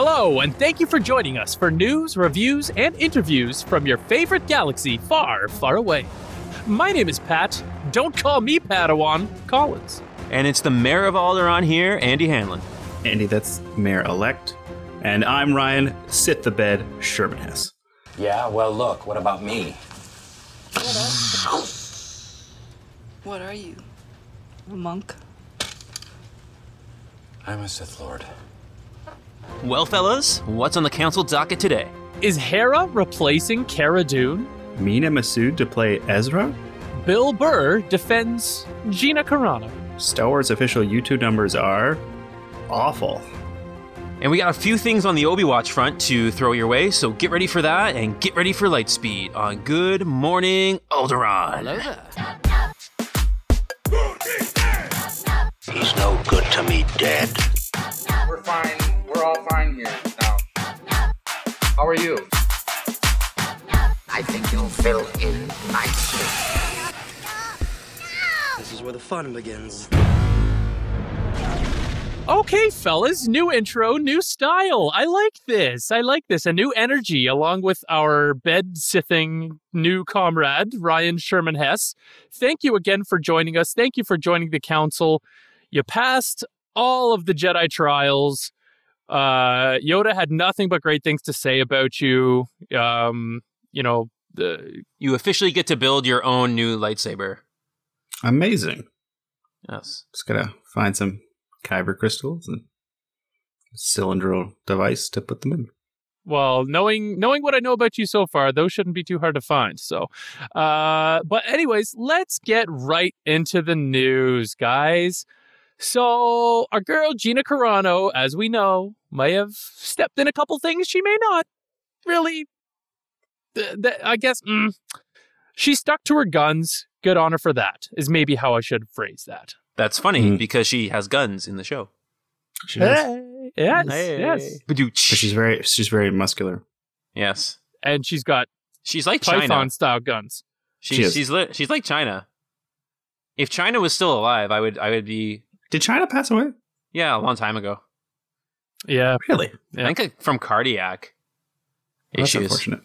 Hello, and thank you for joining us for news, reviews, and interviews from your favorite galaxy far, far away. My name is Pat. Don't call me Padawan Collins. And it's the mayor of Alderaan here, Andy Hanlon. Andy, that's mayor elect. And I'm Ryan, sit the bed, Sherman Hess. Yeah, well, look, what about me? What are you? A monk? I'm a Sith Lord. Well, fellas, what's on the council docket today? Is Hera replacing Cara Dune? Mena Massoud to play Ezra? Bill Burr defends Gina Carano. Star Wars official YouTube numbers are awful. And we got a few things on the Obi Watch front to throw your way, so get ready for that and get ready for Lightspeed on Good Morning Alderaan. Hello there. He's no good to me, Dad. We're fine. We're all fine here now. How are you? I think you'll fill in nicely. This is where the fun begins. Okay, fellas, new intro, new style. I like this. I like this. A new energy, along with our bed sithing new comrade, Ryan Sherman Hess. Thank you again for joining us. Thank you for joining the council. You passed all of the Jedi trials. Uh, Yoda had nothing but great things to say about you. Um, you know, the You officially get to build your own new lightsaber. Amazing. Yes. Just gotta find some kyber crystals and a cylindrical device to put them in. well, knowing knowing what I know about you so far, those shouldn't be too hard to find. So, uh, but anyways, let's get right into the news, guys. So, our girl Gina Carano, as we know, may have stepped in a couple things she may not. Really, th- th- I guess mm, she stuck to her guns. Good on her for that. Is maybe how I should phrase that. That's funny Mhm. because she has guns in the show. She does. Hey, yes, yes, But she's very she's very muscular. Yes. and she's got She's like China. Python style guns. She She's is. she's li- she's like China. If China was still alive, I would I would be Did China pass away? yeah a long time ago. Yeah, Really? Yeah. I think from cardiac That's issues. unfortunate.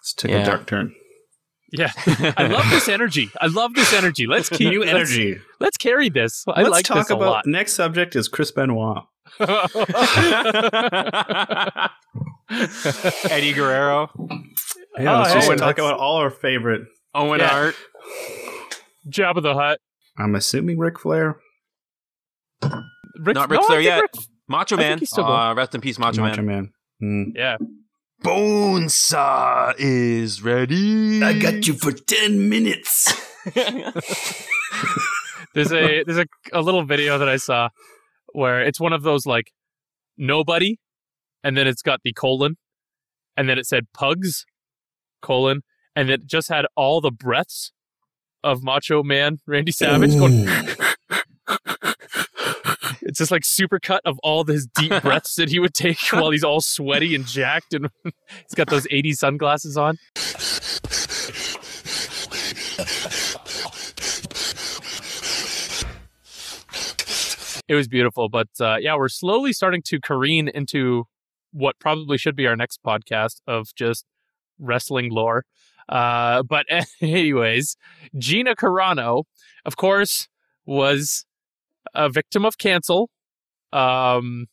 This took Yeah. a dark turn. yeah. I love this energy. I love this energy. Let's keep New let's- energy. Let's carry this. I Let's like talk this a about lot. next subject is Chris Benoit. Eddie Guerrero, Yeah, Oh, let's hey, just talk about all our favorite. Owen Yeah. Job of the Hut. I'm assuming Ric Flair. Rick, Not Ric no, Flair yet. Ric- Macho Man. he's Uh, rest in peace, Macho, Macho Man. Man. Mm. yeah. Bonesaw is ready. I got you for ten minutes. There's a there's a, a little video that I saw where it's one of those like nobody, and then it's got the colon, and then it said pugs, colon, and it just had all the breaths of Macho Man Randy Savage going. It's just like super cut of all his deep breaths that he would take while he's all sweaty and jacked, and he's got those 80s sunglasses on. It was beautiful, but uh, yeah, we're slowly starting to careen into what probably should be our next podcast of just wrestling lore. Uh, but anyways, Gina Carano, of course, was a victim of cancel, um,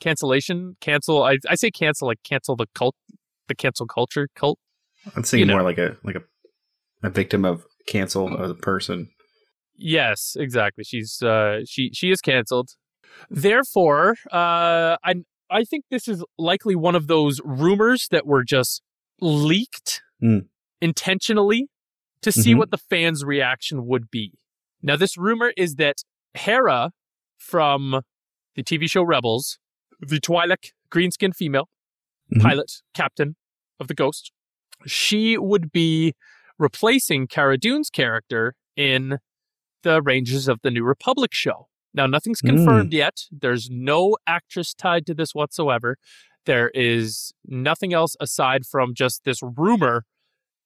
cancellation, cancel. I, I say cancel like cancel the cult, the cancel culture cult. I'm You know. more like a like a a victim of cancel of the person. Yes, exactly. She's uh she she is canceled. Therefore, uh I I think this is likely one of those rumors that were just leaked Mm. intentionally to see Mhm. what the fans' reaction would be. Now this rumor is that Hera from the TV show Rebels, the Twi'lek green-skinned female Mhm. pilot captain of the Ghost, she would be replacing Cara Dune's character in the Rangers of the New Republic show. Now, nothing's confirmed yet. There's no actress tied to this whatsoever. There is nothing else aside from just this rumor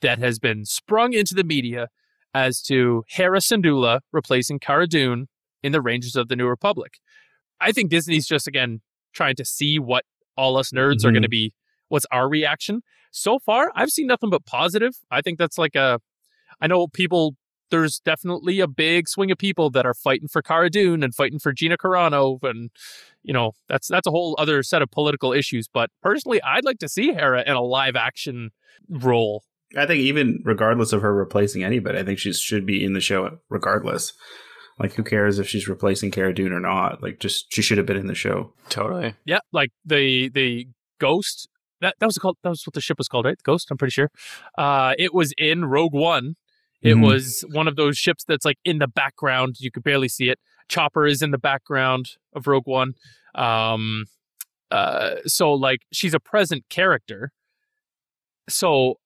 that has been sprung into the media as to Hera Syndulla replacing Cara Dune in the Rangers of the New Republic. I think Disney's just, again, trying to see what all us nerds are Mhm. going to be what's our reaction. So far, I've seen nothing but positive. I think that's like a I know people there's definitely a big swing of people that are fighting for Cara Dune and fighting for Gina Carano and you know, that's that's a whole other set of political issues, but personally I'd like to see Hera in a live action role. I think even regardless of her replacing anybody, I think she should be in the show regardless. Like, who cares if she's replacing Cara Dune or not? Like, just she should have been in the show. Totally. Yeah, like the the Ghost that that was called that was what the ship was called, right? The Ghost, I'm pretty sure. Uh it was in Rogue One. It Mhm. was one of those ships that's like in the background. You could barely see it. Chopper is in the background of Rogue One. Um uh so like she's a present character. So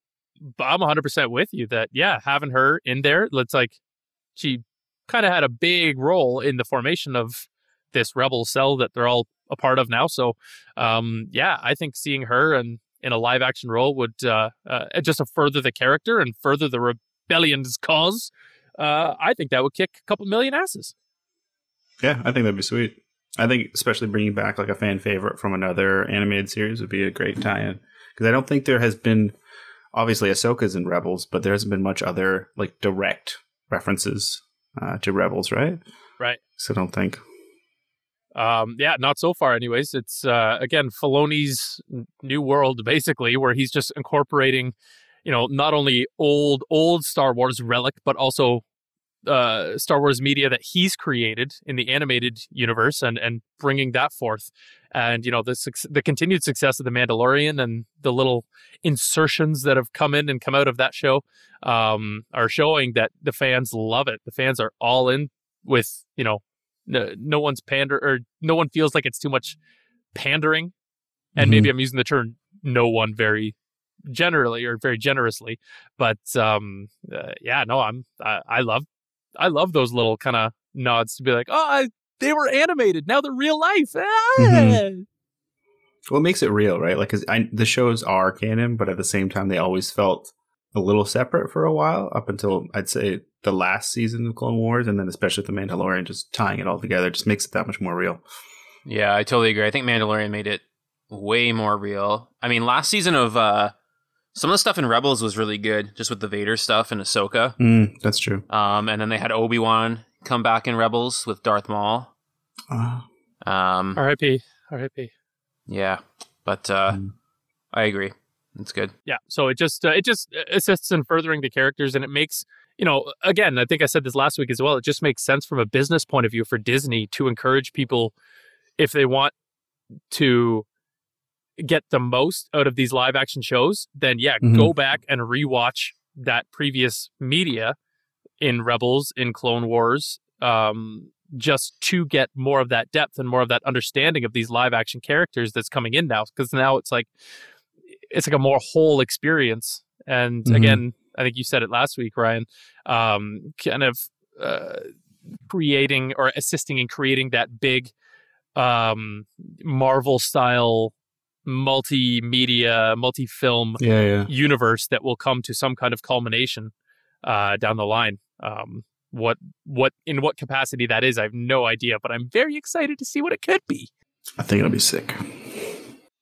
I'm 100% with you that yeah, having her in there, let's like she kind of had a big role in the formation of this rebel cell that they're all a part of now. So, um, yeah, I think seeing her and in a live action role would uh, uh, just further the character and further the rebellion's cause. Uh, I think that would kick a couple million asses. Yeah, I think that'd be sweet. I think especially bringing back like a fan favorite from another animated series would be a great tie-in because I don't think there has been obviously Ahsoka's in Rebels, but there hasn't been much other like direct references uh, to Rebels, right? Right. So I don't think. Um, yeah, not so far, anyways. It's uh, again Filoni's new world, basically, where he's just incorporating, you know, not only old old Star Wars relic, but also uh, Star Wars media that he's created in the animated universe, and and bringing that forth. And you know, the the continued success of the Mandalorian and the little insertions that have come in and come out of that show um, are showing that the fans love it. The fans are all in with you know no, no one's pander or no one feels like it's too much pandering and Mhm. maybe i'm using the term no one very generally or very generously but um uh, yeah no i'm I, I love i love those little kind of nods to be like oh I, they were animated now they're real life Ah! Mhm. Well, it makes it real, right? Like, 'cause I, the shows are canon, but at the same time, they always felt a little separate for a while, up until I'd say the last season of Clone Wars, and then especially with the Mandalorian, just tying it all together just makes it that much more real. Yeah, I totally agree. I think Mandalorian made it way more real. I mean, last season of uh some of the stuff in Rebels was really good, just with the Vader stuff and Ahsoka. Mm, that's true. Um, and then they had Obi Wan come back in Rebels with Darth Maul. Uh, Um, rip rip yeah, but uh, Mm. I agree. It's good. yeah so it just uh, it just assists in furthering the characters and it makes you know again i think i said this last week as well it just makes sense from a business point of view for disney to encourage people if they want to get the most out of these live action shows then yeah Mhm. go back and rewatch that previous media in rebels in clone wars um just to get more of that depth and more of that understanding of these live action characters that's coming in now because now it's like it's like a more whole experience. And Mhm. again, I think you said it last week, Ryan, um, kind of uh, creating or assisting in creating that big um, Marvel style multimedia, multi film yeah, yeah. universe that will come to some kind of culmination uh, down the line. Um, what what in what capacity that is, I have no idea, but I'm very excited to see what it could be. I think it'll be sick.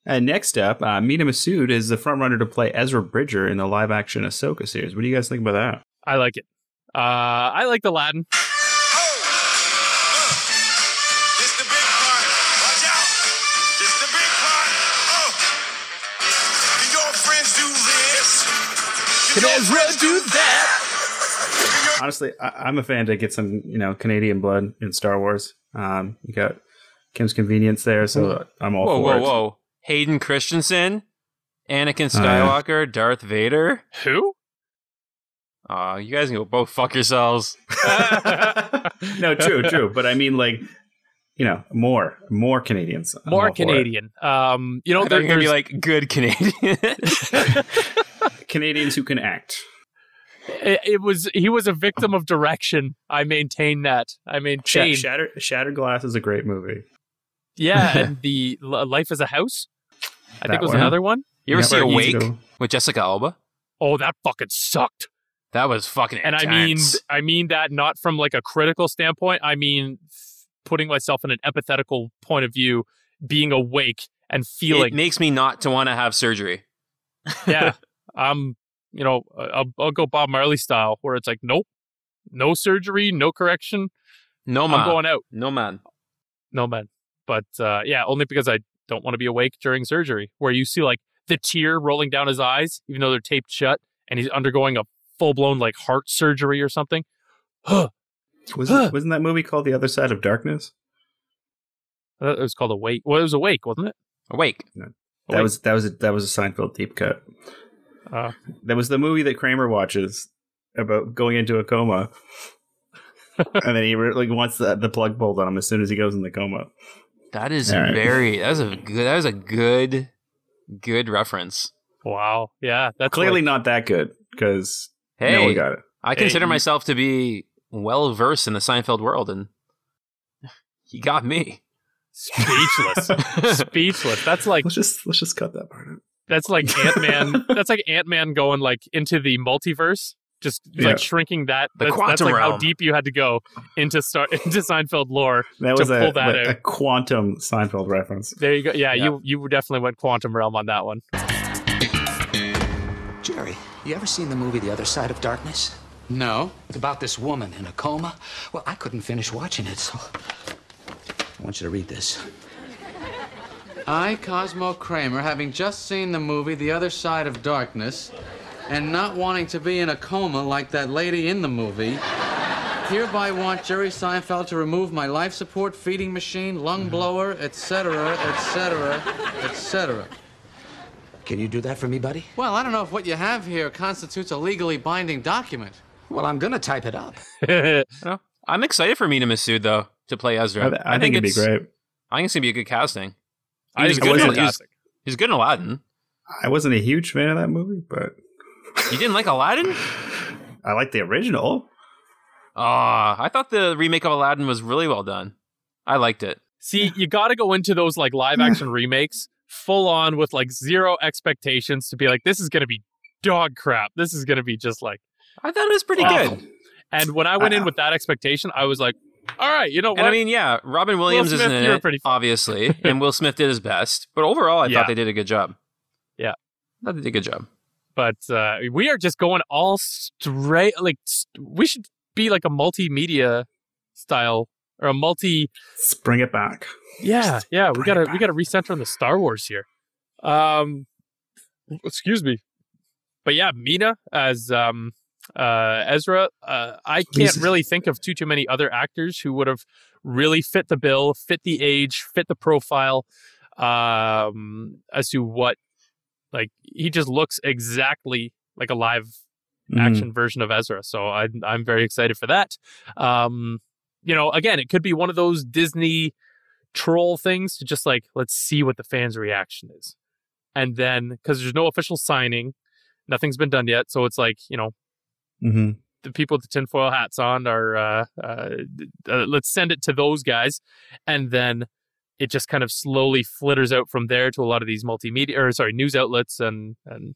And next up, uh, Mena Massoud is the frontrunner to play Ezra Bridger in the live action Ahsoka series. What do you guys think about that? I like it. Uh, I like the Aladdin. Honestly, I- I'm a fan to get some, you know, Canadian blood in Star Wars. Um, you got Kim's Convenience there, so I'm all Whoa, for whoa, it. whoa! Hayden Christensen, Anakin Oh, yeah. Skywalker, Darth Vader. Who? Aw, you guys can go both fuck yourselves. no, true, true. But I mean, like, you know, more, more Canadians. I'm More. Canadian. Um, you know, I thought there, you were gonna be like good Canadian. Canadians who can act. It, it was he was a victim of direction. I maintain that. I Sh- maintain. Shattered, Shattered Glass is a great movie. Yeah, and the Life as a House. I That think was one. another one. you ever Yeah, see where he's Awake with Jessica Alba? Oh, that fucking sucked. That was fucking And I mean. I mean that not from like a critical standpoint. I mean, f- putting myself in an empathetical point of view. being awake and feeling. It makes me not to want to have surgery. yeah, um, you know, I'll, I'll go Bob Marley style, where it's like, nope, no surgery, no correction, No man. I'm going out, No man. no man. But uh, yeah, only because I don't want to be awake during surgery, where you see like the tear rolling down his eyes, even though they're taped shut, and he's undergoing a full blown like heart surgery or something. Huh. Was Huh. wasn't that movie called The Other Side of Darkness? It was called Awake. Well, it was Awake, wasn't it? Awake. That Awake. was that was a, that was a Seinfeld deep cut. Uh, That was the movie that Kramer watches about going into a coma, and then he re- like wants the, the plug pulled on him as soon as he goes in the coma. That is All right. very. That was a good. That was a good, good reference. wow. Yeah, that's Clearly like- not that good because Hey, no one got it. I consider Hey. myself to be well versed in the Seinfeld world, and he got me. speechless. speechless. That's like Let's just let's just cut that part out. That's like Ant Man. that's like Ant Man going like into the multiverse. Just Yeah. like shrinking that. The that's, that's quantum like how deep you had to go into start into Seinfeld lore. That To was a, that a out. quantum Seinfeld reference. There you go. Yeah, Yeah. you you definitely went quantum realm on that one. Jerry, you ever seen the movie The Other Side of Darkness? No. It's about this woman in a coma. Well, I couldn't finish watching it, so I want you to read this. I, Cosmo Kramer, having just seen the movie The Other Side of Darkness, and not wanting to be in a coma like that lady in the movie, hereby want Jerry Seinfeld to remove my life support, feeding machine, lung mm-hmm. blower, etc., etc., etc. Can you do that for me, buddy? Well, I don't know if what you have here constitutes a legally binding document. Well, I'm gonna type it up. No, I'm excited for Mena Massoud though to play I, Ezra. th- I, think, it'd be it's- great. I think it's gonna be a good casting. I was think it's good in- fantastic. He was good in Aladdin. I wasn't a huge fan of that movie, but You didn't like Aladdin? I like the original. Ah, I thought the remake of Aladdin was really well done. I liked it. See, you got to go into those like live action remakes full on with like zero expectations to be like, this is going to be dog crap. This is going to be just like. I thought it was pretty Awful. good. And when I went in with that expectation, I was like, all right, you know what? And I mean, yeah, Robin Williams Smith, isn't in you it, pretty obviously, and Will Smith did his best. But overall, I Yeah. thought they did a good job. Yeah. I thought they did a good job. but uh, we are just going all straight. Like st- we should be like a multimedia style or a multi. Let's bring it back. Yeah, yeah. We gotta we gotta recenter on the Star Wars here. Um, excuse me, but yeah, Mena as um uh Ezra. Uh, I can't really think of too too many other actors who would have really fit the bill, fit the age, fit the profile. Um, as to what like he just looks exactly like a live Mhm. action version of Ezra. So I, I'm very excited for that. Um, you know, again, it could be one of those Disney troll things to just like, let's see what the fans' reaction is. And then, because there's no official signing, nothing's been done yet. So it's like, you know, Mm-hmm. the people with the tinfoil hats on are, uh, uh, uh, let's send it to those guys. And then it just kind of slowly flitters out from there to a lot of these multimedia, or sorry, news outlets and, and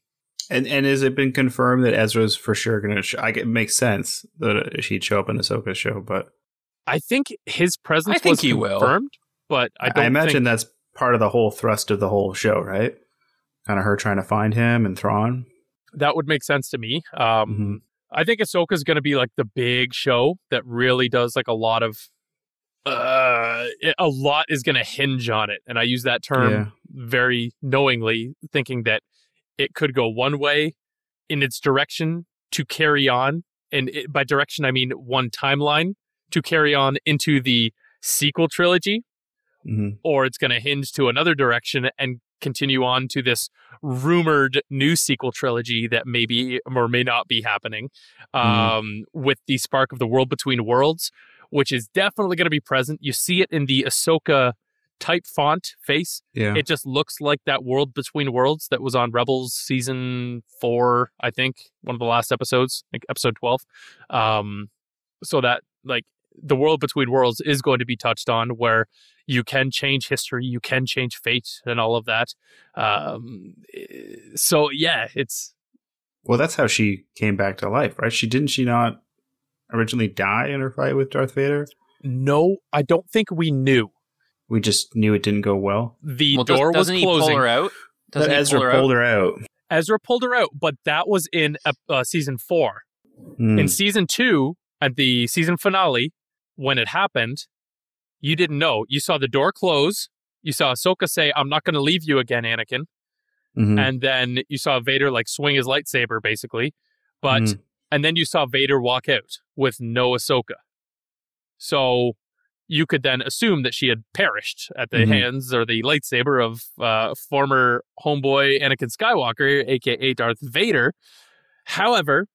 And and has it been confirmed that Ezra's for sure going to? Sh- I get, it makes sense that she'd show up in Ahsoka's show, but I think his presence I think was he will. confirmed, but I I, don't imagine think that's part of the whole thrust of the whole show, right? Kind of her trying to find him and Thrawn. that would make sense to me. Um, Mhm. I think Ahsoka is going to be like the big show that really does like a lot of, uh, it- a lot is going to hinge on it, and I use that term Yeah. very knowingly, thinking that it could go one way in its direction to carry on, and it, by direction I mean one timeline to carry on into the sequel trilogy, hmm or it's going to hinge to another direction and continue on to this rumored new sequel trilogy that maybe or may not be happening um, with the spark of the world between worlds which is definitely going to be present. You see it in the ahsoka type font face. Yeah. it just looks like that world between worlds that was on rebels season four i think one of the last episodes like episode 12 um so that like the world between worlds is going to be touched on where you can change history you can change fate and all of that um eh, so yeah it's well, that's how she came back to life, right? She didn't she not originally die in her fight with Darth Vader? no i don't think we knew We just knew it didn't go well. The Well, door was doesn't he closing. pull her out? Doesn't But he Ezra pull her out? pulled her out. Ezra pulled her out, but that was in uh, uh, season four. Hmm. In season two, at the season finale, when it happened, you didn't know. You saw the door close. You saw Ahsoka say, "I'm not going to leave you again, Anakin," Mhm. and then you saw Vader like swing his lightsaber, basically. But Mhm. and then you saw Vader walk out with no Ahsoka. So you could then assume that she had perished at the Mhm. hands or the lightsaber of uh, former homeboy Anakin Skywalker, aka Darth Vader. However,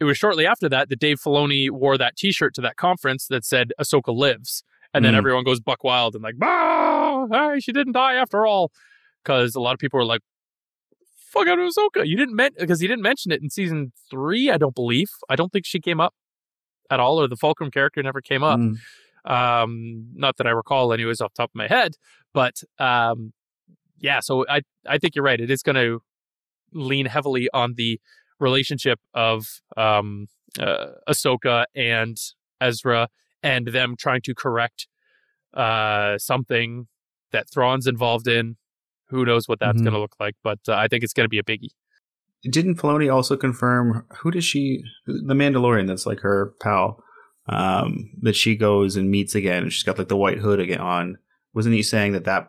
it was shortly after that that Dave Filoni wore that T-shirt to that conference that said "Ahsoka lives," and then Mhm. everyone goes buck wild and like, "Bah! Hey, she didn't die after all," because a lot of people were like, "Fuck out of Ahsoka!" You didn't mention because he didn't mention it in season three. I don't believe. I don't think she came up at all, or the Fulcrum character never came up. Mm. Um, not that I recall, anyways, off the top of my head. But um, yeah, so I I think you're right. It is going to lean heavily on the relationship of um, uh, Ahsoka and Ezra, and them trying to correct uh, something that Thrawn's involved in. Who knows what that's Mhm. going to look like? But uh, I think it's going to be a biggie. Didn't Filoni also confirm who does she, the Mandalorian that's like her pal, um, that she goes and meets again? and She's got like the white hood again on. Wasn't he saying that that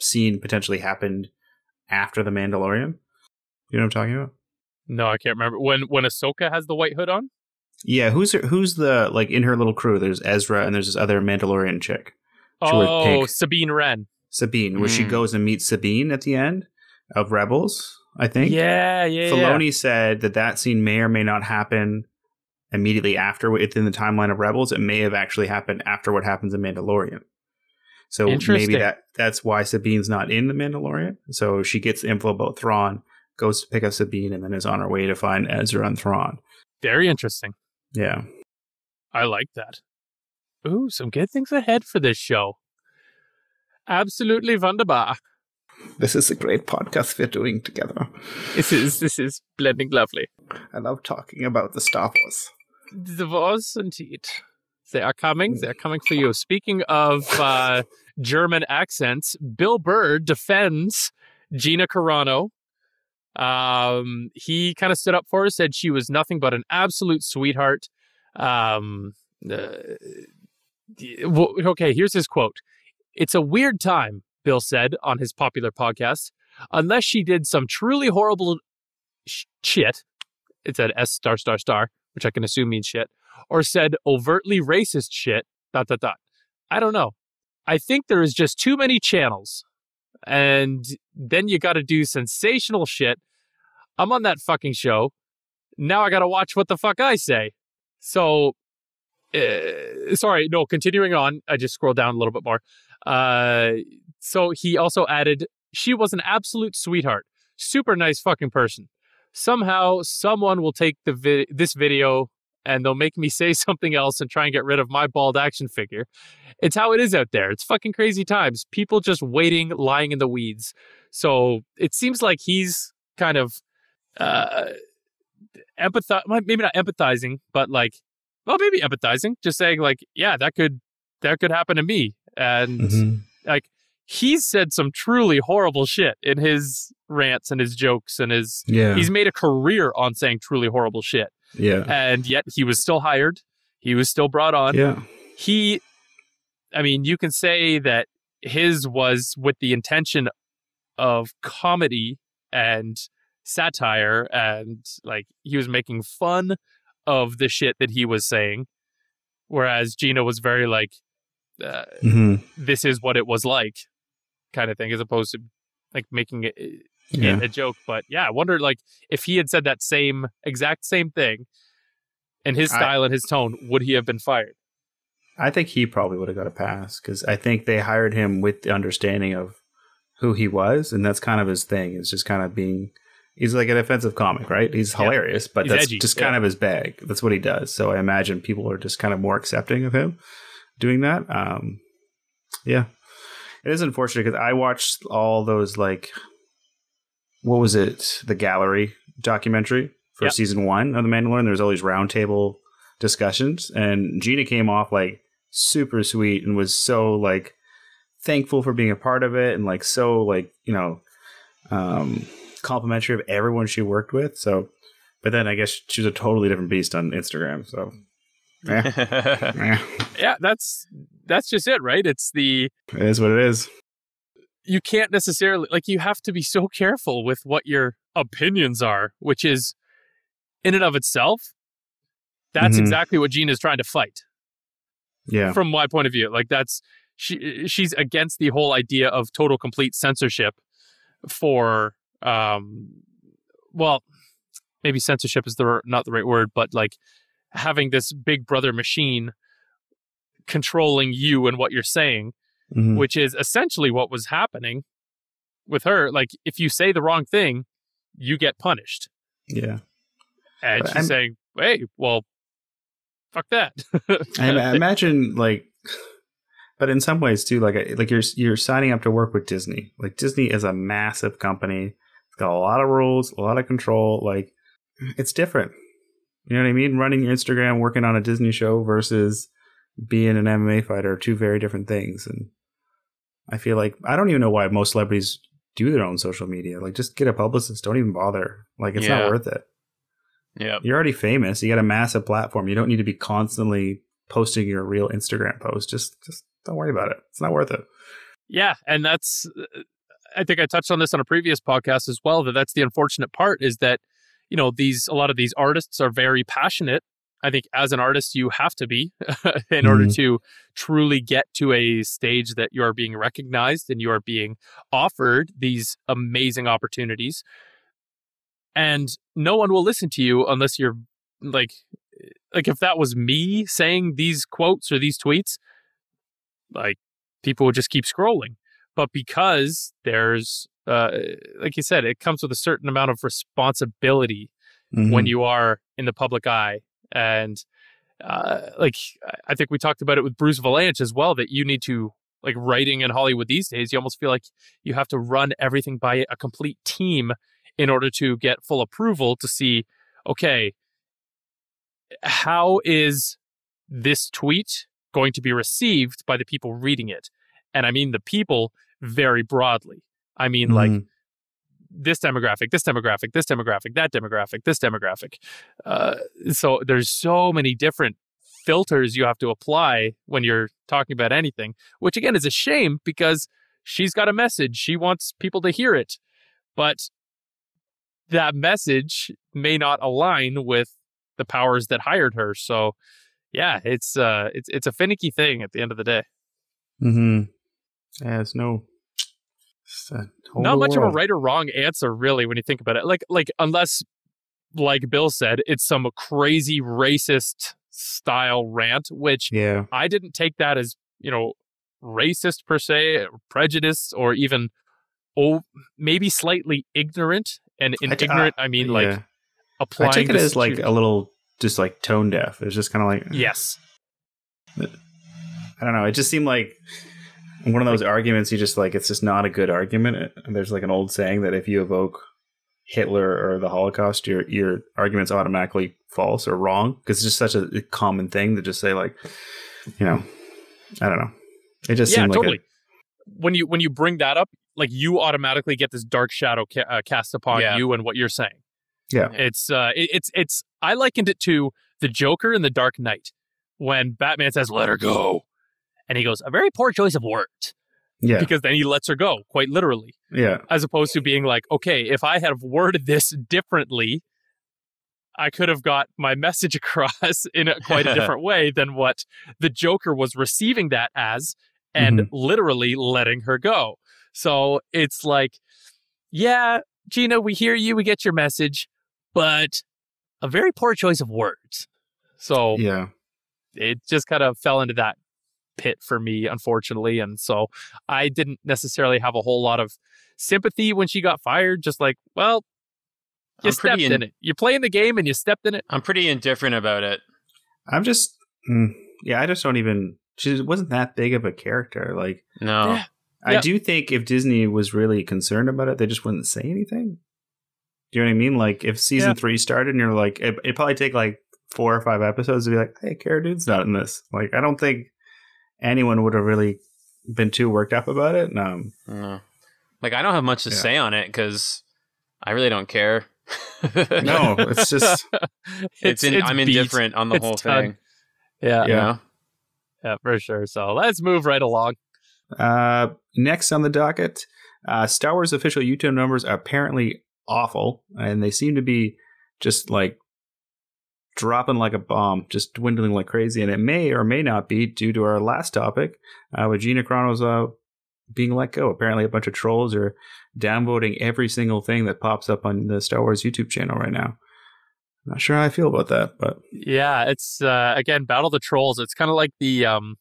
scene potentially happened after the Mandalorian? You know what I'm talking about? No, I can't remember when when Ahsoka has the white hood on. Yeah, who's her, who's the like in her little crew? There's Ezra and there's this other Mandalorian chick, She Oh. Sabine Wren. Sabine, where she Hmm. goes and meets Sabine at the end of Rebels. I think. Yeah, yeah, yeah. Said that that scene may or may not happen immediately after within the timeline of Rebels. It may have actually happened after what happens in Mandalorian. So maybe that that's why Sabine's not in the Mandalorian. So she gets info about Thrawn, goes to pick up Sabine, and then is on her way to find Ezra and Thrawn. Very interesting. Yeah. I like that. Ooh, some good things ahead for this show. Absolutely wunderbar. This is a great podcast we're doing together. This is this is blending lovely. I love talking about the Star Wars. The Wars indeed. They are coming. They're coming for you. Speaking of uh, German accents, Bill Burr defends Gina Carano. Um, he kind of stood up for her, said she was nothing but an absolute sweetheart. Um, uh, okay, here's his quote. It's a weird time, Bill said on his popular podcast. Unless she did some truly horrible sh- shit, it said S star star star, which I can assume means shit, or said overtly racist shit, dot dot dot. I don't know. I think there is just too many channels. And then you got to do sensational shit. I'm on that fucking show. Now I got to watch what the fuck I say. So, uh, sorry, no, continuing on. I just scrolled down a little bit more. Uh, so he also added, she was an absolute sweetheart, super nice fucking person. Somehow, someone will take the vi- this video and they'll make me say something else and try and get rid of my bald action figure. It's how it is out there. It's fucking crazy times. People just waiting, lying in the weeds. So it seems like he's kind of uh empathize maybe not empathizing, but like well maybe empathizing, just saying like, yeah, that could that could happen to me. And Mhm. like he's said some truly horrible shit in his rants and his jokes and his Yeah. he's made a career on saying truly horrible shit. Yeah. And yet he was still hired. He was still brought on. Yeah. He I mean, you can say that his was with the intention of comedy and satire and like he was making fun of the shit that he was saying whereas Gina was very like uh, Mhm. this is what it was like kind of thing as opposed to like making it, Yeah. a joke but yeah i wonder like if he had said that same exact same thing in his I- style and his tone would he have been fired I think he probably would have got a pass because I think they hired him with the understanding of who he was, and that's kind of his thing. Is just kind of being. He's like an offensive comic, right? He's Yeah. hilarious, but He's that's edgy, just yeah. kind of his bag. That's what he does. So I imagine people are just kind of more accepting of him doing that. Um, yeah, it is unfortunate because I watched all those like, what was it? The gallery documentary for Yep. season one of The Mandalorian. There was all these roundtable discussions, and Gina came off like super sweet and was so like thankful for being a part of it and like so like you know um complimentary of everyone she worked with. So, but then I guess she's a totally different beast on Instagram. So, eh, eh, Yeah, that's that's just it, right? It's the it is what it is. You can't necessarily like you have to be so careful with what your opinions are, which is in and of itself. That's Mhm. exactly what Gina is trying to fight. Yeah. from my point of view. Like that's she she's against the whole idea of total complete censorship for um well maybe censorship is the not the right word but like having this big brother machine controlling you and what you're saying Mhm. which is essentially what was happening with her like if you say the wrong thing you get punished Yeah. and But she's I'm- saying hey well fuck that I, I imagine like, but in some ways too, like like you're you're signing up to work with Disney. Like Disney is a massive company. It's got a lot of rules, a lot of control. Like it's different. You know what I mean? Running your Instagram, working on a Disney show versus being an MMA fighter are two very different things. And I feel like I don't even know why most celebrities do their own social media. Like just get a publicist. Don't even bother. Like it's Yeah. not worth it. yeah. You're already famous. You got a massive platform. You don't need to be constantly posting your real Instagram post. Just just don't worry about it. It's not worth it. Yeah, and that's uh, I think I touched on this on a previous podcast as well that that's the unfortunate part is that you know these a lot of these artists are very passionate. I think as an artist you have to be in order Mhm. to truly get to a stage that you are being recognized and you are being offered these amazing opportunities. And no one will listen to you unless you're like like if that was me saying these quotes or these tweets, like people would just keep scrolling. But because there's, uh, like you said, it comes with a certain amount of responsibility when Mhm. you are in the public eye. And uh, like, I think we talked about it with Bruce Vilanch as well, that you need to, like, writing in Hollywood these days, you almost feel like you have to run everything by a complete team in order to get full approval to see, okay, how is this tweet going to be received by the people reading it? And I mean the people very broadly. I mean, like, Mhm. This demographic, this demographic, this demographic, that demographic, this demographic. Uh, so there's so many different filters you have to apply when you're talking about anything, which again is a shame because she's got a message. She wants people to hear it. But that message may not align with the powers that hired her. So yeah, it's uh it's it's a finicky thing at the end of the day. Mhm. Yeah, it's no. It's a whole not much of a right or wrong answer really when you think about it like like unless like bill said it's some crazy racist style rant which Yeah. i didn't take that as you know racist per se or prejudice or even oh maybe slightly ignorant and in I ignorant uh, i mean yeah. like I applying take it as like a little, just like tone deaf. It's just kind of like yes I don't know. It just seemed like one of those arguments. You just like it's just not a good argument. And there's like an old saying that if you evoke Hitler or the Holocaust, your your argument's automatically false or wrong because it's just such a common thing to just say like, you know, I don't know. It just yeah seemed like totally a, when you when you bring that up like you automatically get this dark shadow ca- uh, cast upon Yeah. you and what you're saying yeah. It's uh, it, it's it's. I likened it to the Joker in the Dark Knight when Batman says "Let her go," and he goes, "A very poor choice of words," Yeah. because then he lets her go, quite literally, Yeah. as opposed to being like, "Okay, if I had worded this differently, I could have got my message across in a, quite a different way than what the Joker was receiving that as, and Mhm. literally letting her go." So it's like, yeah, Gina, we hear you, we get your message, but a very poor choice of words. So Yeah. it just kind of fell into that pit for me, unfortunately. And so I didn't necessarily have a whole lot of sympathy when she got fired. Just like, well, you I'm stepped in, in it. You're playing the game and you stepped in it. I'm pretty indifferent about it. I'm just, mm, yeah. I just don't even. She wasn't that big of a character. Like No. Yeah. I Yeah. do think if Disney was really concerned about it, they just wouldn't say anything. Do you know what I mean? Like if season Yeah. three started and you're like, it, it'd probably take like four or five episodes to be like, hey, Cara Dune's not in this. Like, I don't think anyone would have really been too worked up about it. Um, No. Like I don't have much to Yeah. say on it because I really don't care. no, it's just it's, in, I'm beat. indifferent on the It's whole done. thing. Yeah, You know? yeah, for sure. So let's move right along. Uh, next on the docket, uh, Star Wars official YouTube numbers are apparently awful, and they seem to be just like dropping like a bomb, just dwindling like crazy. And it may or may not be due to our last topic, uh, with Gina Carano's uh, being let go. Apparently, a bunch of trolls are downvoting every single thing that pops up on the Star Wars YouTube channel right now. Not sure how I feel about that, but Yeah, it's uh, again Battle the Trolls. It's kind of like the um,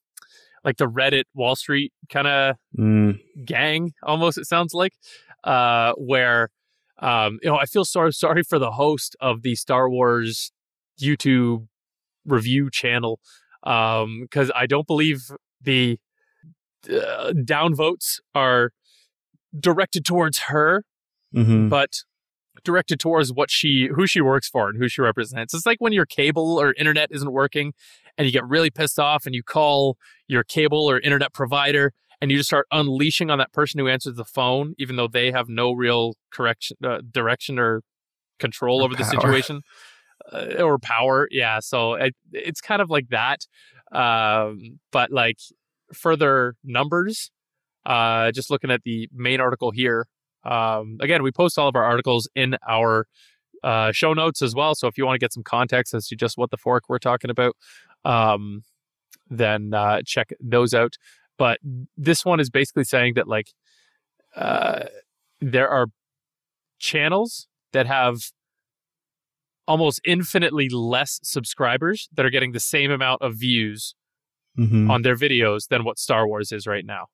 like the Reddit Wall Street kind of mm, gang almost it sounds like uh where um you know i feel sorry sorry for the host of the star wars youtube review channel um because i don't believe the uh, downvotes are directed towards her mhm. but directed towards what she who she works for and who she represents. It's like when your cable or internet isn't working and you get really pissed off and you call your cable or internet provider and you just start unleashing on that person who answers the phone even though they have no real correction uh, direction or control Or over the situation uh, or power. Yeah, so it, it's kind of like that. Um, but like further numbers uh, just looking at the main article here. Um, again, we post all of our articles in our uh, show notes as well. So if you want to get some context as to just what the fork we're talking about, um, then uh, check those out. But this one is basically saying that like uh, there are channels that have almost infinitely less subscribers that are getting the same amount of views Mhm. on their videos than what Star Wars is right now.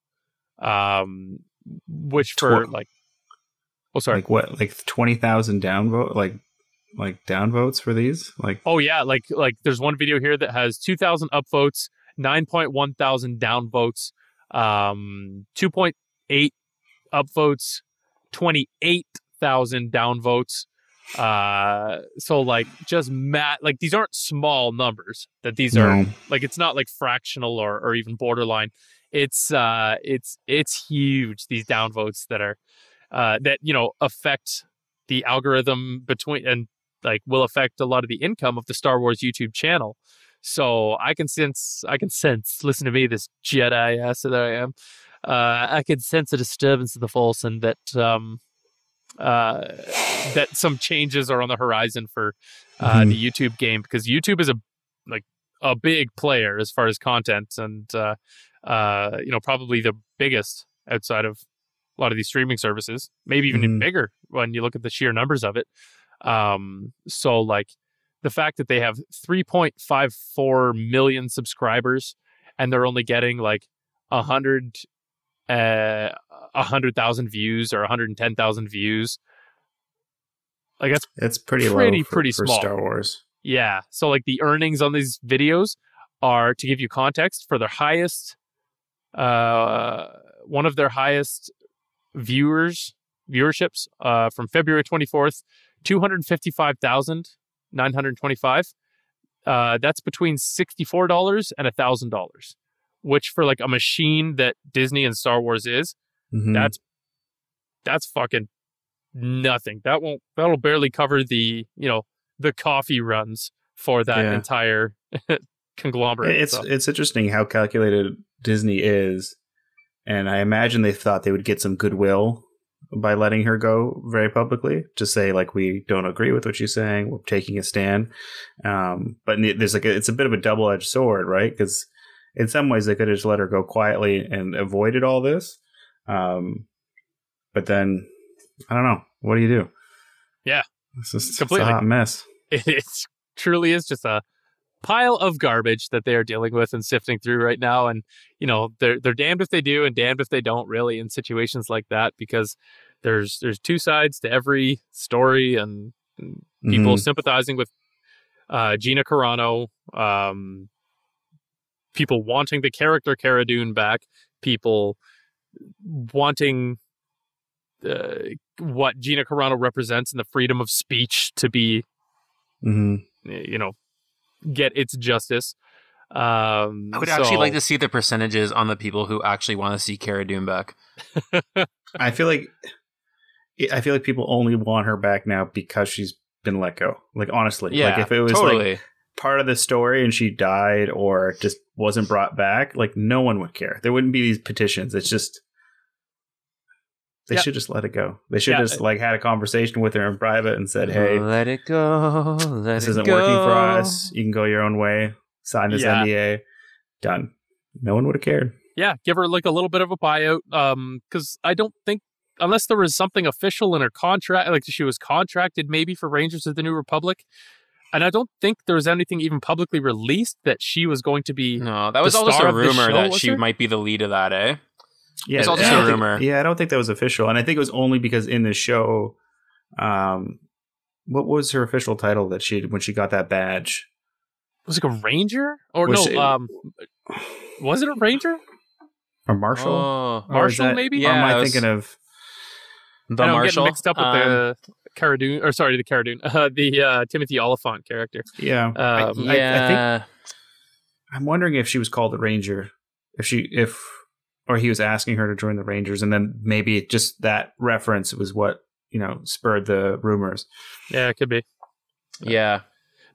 Um, which for Tw- like, oh sorry, like what, like twenty thousand downvote, like like downvotes for these, like oh yeah, like like there's one video here that has two thousand upvotes, nine point one thousand downvotes, um, two point eight upvotes, twenty eight thousand downvotes. Uh, so like just mat like these aren't small numbers that these are like it's not like fractional or or even borderline it's uh it's it's huge these downvotes that are uh that you know affect the algorithm between and like will affect a lot of the income of the Star Wars YouTube channel. So I can sense I can sense listen to me this Jedi ass that I am. Uh I can sense a disturbance of the force and that um uh that some changes are on the horizon for uh Mhm. the YouTube game because YouTube is a like a big player as far as content and uh uh you know probably the biggest outside of a lot of these streaming services maybe even Mhm. bigger when you look at the sheer numbers of it um so like the fact that they have 3.54 million subscribers and they're only getting like a hundred uh a hundred thousand views or 110,000 views like that's it's pretty, Pretty, low for, pretty small. Star Wars. yeah. So like the earnings on these videos are to give you context for their highest uh one of their highest viewers viewerships uh from February 24th 255,925 uh that's between $64 and $1,000 which for like a machine that Disney and Star Wars is Mhm. that's that's fucking nothing. That won't that'll barely cover the you know the coffee runs for that Yeah. entire conglomerate. It's so. it's interesting how calculated Disney is, and I imagine they thought they would get some goodwill by letting her go very publicly to say like we don't agree with what she's saying, we're taking a stand. Um, but there's like a, it's a bit of a double edged sword, right? Because in some ways they could have just let her go quietly and avoided all this. Um, but then I don't know. What do you do? Yeah. it's just it's a hot mess. it truly is just a pile of garbage that they are dealing with and sifting through right now and you know they're they're damned if they do and damned if they don't really in situations like that because there's there's two sides to every story and people Mhm. sympathizing with uh Gina Carano um people wanting the character Cara Dune back people wanting uh, what Gina Carano represents and the freedom of speech to be hmm you know get its justice Um, I would actually like to see the percentages on the people who actually want to see Cara Dune back. I feel like I feel like people only want her back now because she's been let go. Like honestly, Yeah, like if it was totally. like part of the story and she died or just wasn't brought back, like no one would care. There wouldn't be these petitions. It's just they Yeah. should just let it go. They should Yeah. just like had a conversation with her in private and said, "Hey, let it go. Let this it isn't go. working for us. You can go your own way. Sign this Yeah. NDA. Done." No one would have cared. yeah, give her like a little bit of a buyout. Um, because I don't think unless there was something official in her contract, like she was contracted maybe for Rangers of the New Republic, and I don't think there was anything even publicly released that she was going to be. No, that was the all just a rumor show, that she there? might be the lead of that, eh? Yeah, It's all just I a don't think- rumor. yeah, I don't think that was official, and I think it was only because in the show, um, what was her official title that she when she got that badge? Was it a Ranger or Was no? she- um, was it a Ranger? A marshal? Or is Marshal, maybe? Or am Yeah, I it was- thinking of? the I know, I'm Marshal. getting mixed up with Um, the Cara Dune, or sorry, the Cara Dune, uh, the uh, Timothy Olyphant character. Yeah, I- Um, I, I, yeah. think I'm wondering if she was called the Ranger, if she if or he was asking her to join the Rangers, and then maybe just that reference was what you know spurred the rumors. Yeah, it could be. yeah.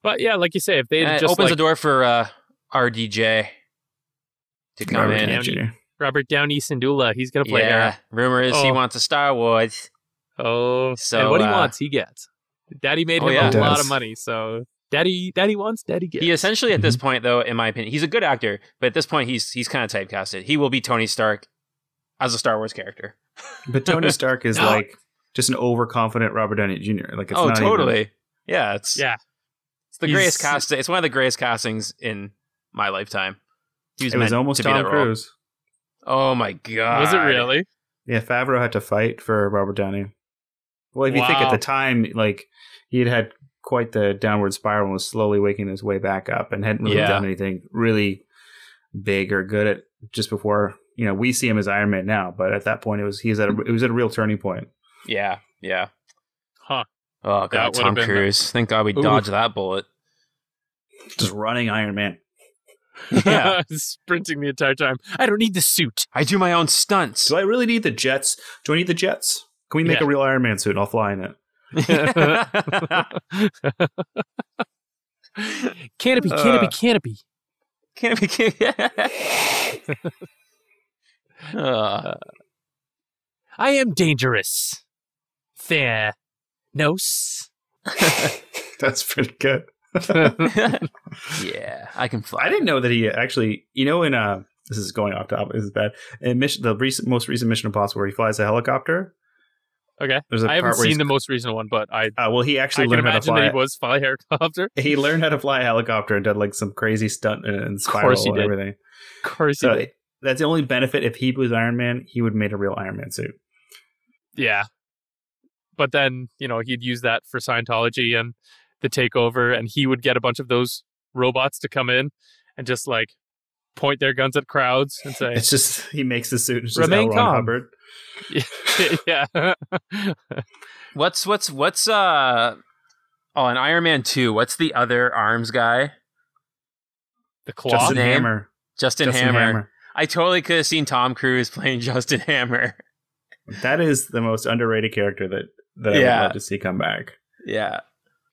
But yeah, like you say, if they And had it just opens like the door for uh, RDJ to come Robert in. Downey Jr. Robert Downey Syndulla, he's gonna play Yeah. her. Rumor is he Oh. wants a Star Wars. Oh, So, and what he uh, wants, he gets. Daddy made Oh, him yeah. a lot of money, so daddy, daddy wants, daddy gets. He essentially, at this mm-hmm. point, though, in my opinion, he's a good actor, but at this point, he's he's kind of typecasted. He will be Tony Stark as a Star Wars character. But Tony Stark is No. like just an overconfident Robert Downey Jr. Like it's oh, not even- totally. yeah, it's yeah, it's the He's- greatest cast. It's one of the greatest castings in my lifetime. He it was almost to Tom. Cruise. Oh my god! was it really? Yeah, Favreau had to fight for Robert Downey. Well, if you think at the time, like he had had quite the downward spiral and was slowly waking his way back up, and hadn't really Yeah. done anything really big or good at just before. You know, we see him as Iron Man now, but at that point, it was he was at a, it was at a real turning point. Yeah, yeah. Huh. Oh god, would've Tom been- Cruise. Thank God we Ooh. dodged that bullet. Just running Iron Man. Yeah, sprinting the entire time. I don't need the suit. I do my own stunts. Do I really need the jets? Do I need the jets? Can we make Yeah. a real Iron Man suit? And I'll fly in it. Canopy, Uh. canopy, canopy. Can't uh, I am dangerous. Fair. Nose. That's pretty good. yeah, I can fly. I didn't know that he actually, you know, in uh, this is going off topic. This is bad. In mission, the recent, most recent Mission Impossible, where he flies a helicopter. Okay. There's a I haven't seen the most recent one, but I Uh, well, he I actually can learned how to imagine fly. that he was fly helicopter. he learned how to fly a helicopter and did like some crazy stunt and, spiral and did. everything. Of course he did. that's the only benefit. If he was Iron Man, he would have made a real Iron Man suit. Yeah. But then, you know, he'd use that for Scientology and the takeover, and he would get a bunch of those robots to come in and just like point their guns at crowds and say, It's just he makes the suit. It's just Remain calm. Hubbard. yeah. What's what's what's uh oh in Iron Man two? What's the other arms guy? the claw. Justin name? Hammer. Justin, Justin Hammer. Hammer. I totally could have seen Tom Cruise playing Justin Hammer. That is the most underrated character that that I would love to see come back. Yeah,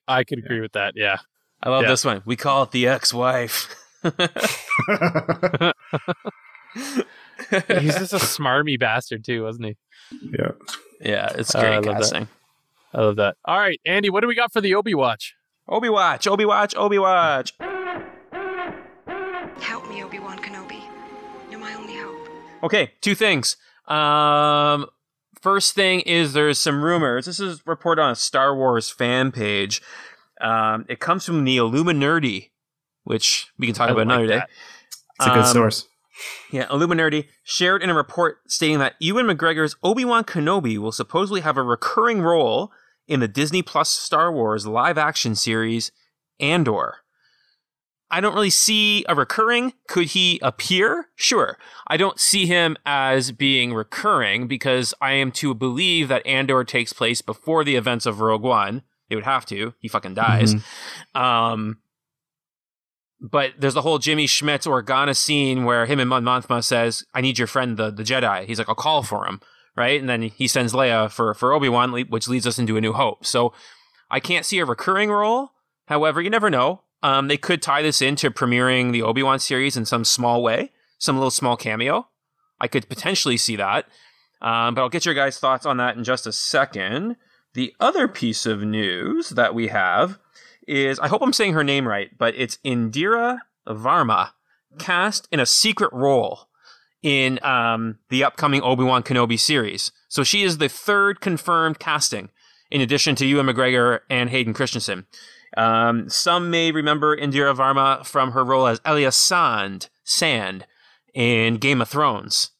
I could agree with that. Yeah. I love Yeah. this one. We call it the ex-wife. He's just a smarmy bastard too, wasn't he? yeah. yeah, it's Uh, I great love that. casting. I love that. All right, Andy, what do we got for the Obi Watch? Obi Watch, Obi Watch, Obi Watch. Help me, Obi-Wan Kenobi. You're my only hope. Okay, two things. Um, first thing is there's some rumors. This is reported on a Star Wars fan page. Um, it comes from the Illuminerdi, which we can talk I about like another day. that. It's a good Um, source. Yeah, Illuminerdi shared in a report stating that Ewan McGregor's Obi Wan Kenobi will supposedly have a recurring role in the Disney Plus Star Wars live action series Andor. I don't really see a recurring. Could he appear? Sure. I don't see him as being recurring because I am to believe that Andor takes place before the events of Rogue One. They would have to. He fucking dies. Um, but there's the whole Jimmy Smits Organa scene where him and Mon Mothma says, "I need your friend, the the Jedi." He's like, "I'll call for him," right? And then he sends Leia for for Obi Wan, which leads us into A New Hope. So I can't see a recurring role. However, you never know. Um, they could tie this into premiering the Obi Wan series in some small way, some little small cameo. I could potentially see that. Um, but I'll get your guys' thoughts on that in just a second. The other piece of news that we have is I hope I'm saying her name right, but it's Indira Varma, cast in a secret role in um, the upcoming Obi Wan Kenobi series. So she is the third confirmed casting, in addition to Ewan McGregor and Hayden Christensen. Um, some may remember Indira Varma from her role as Elia Sand, Sand in Game of Thrones.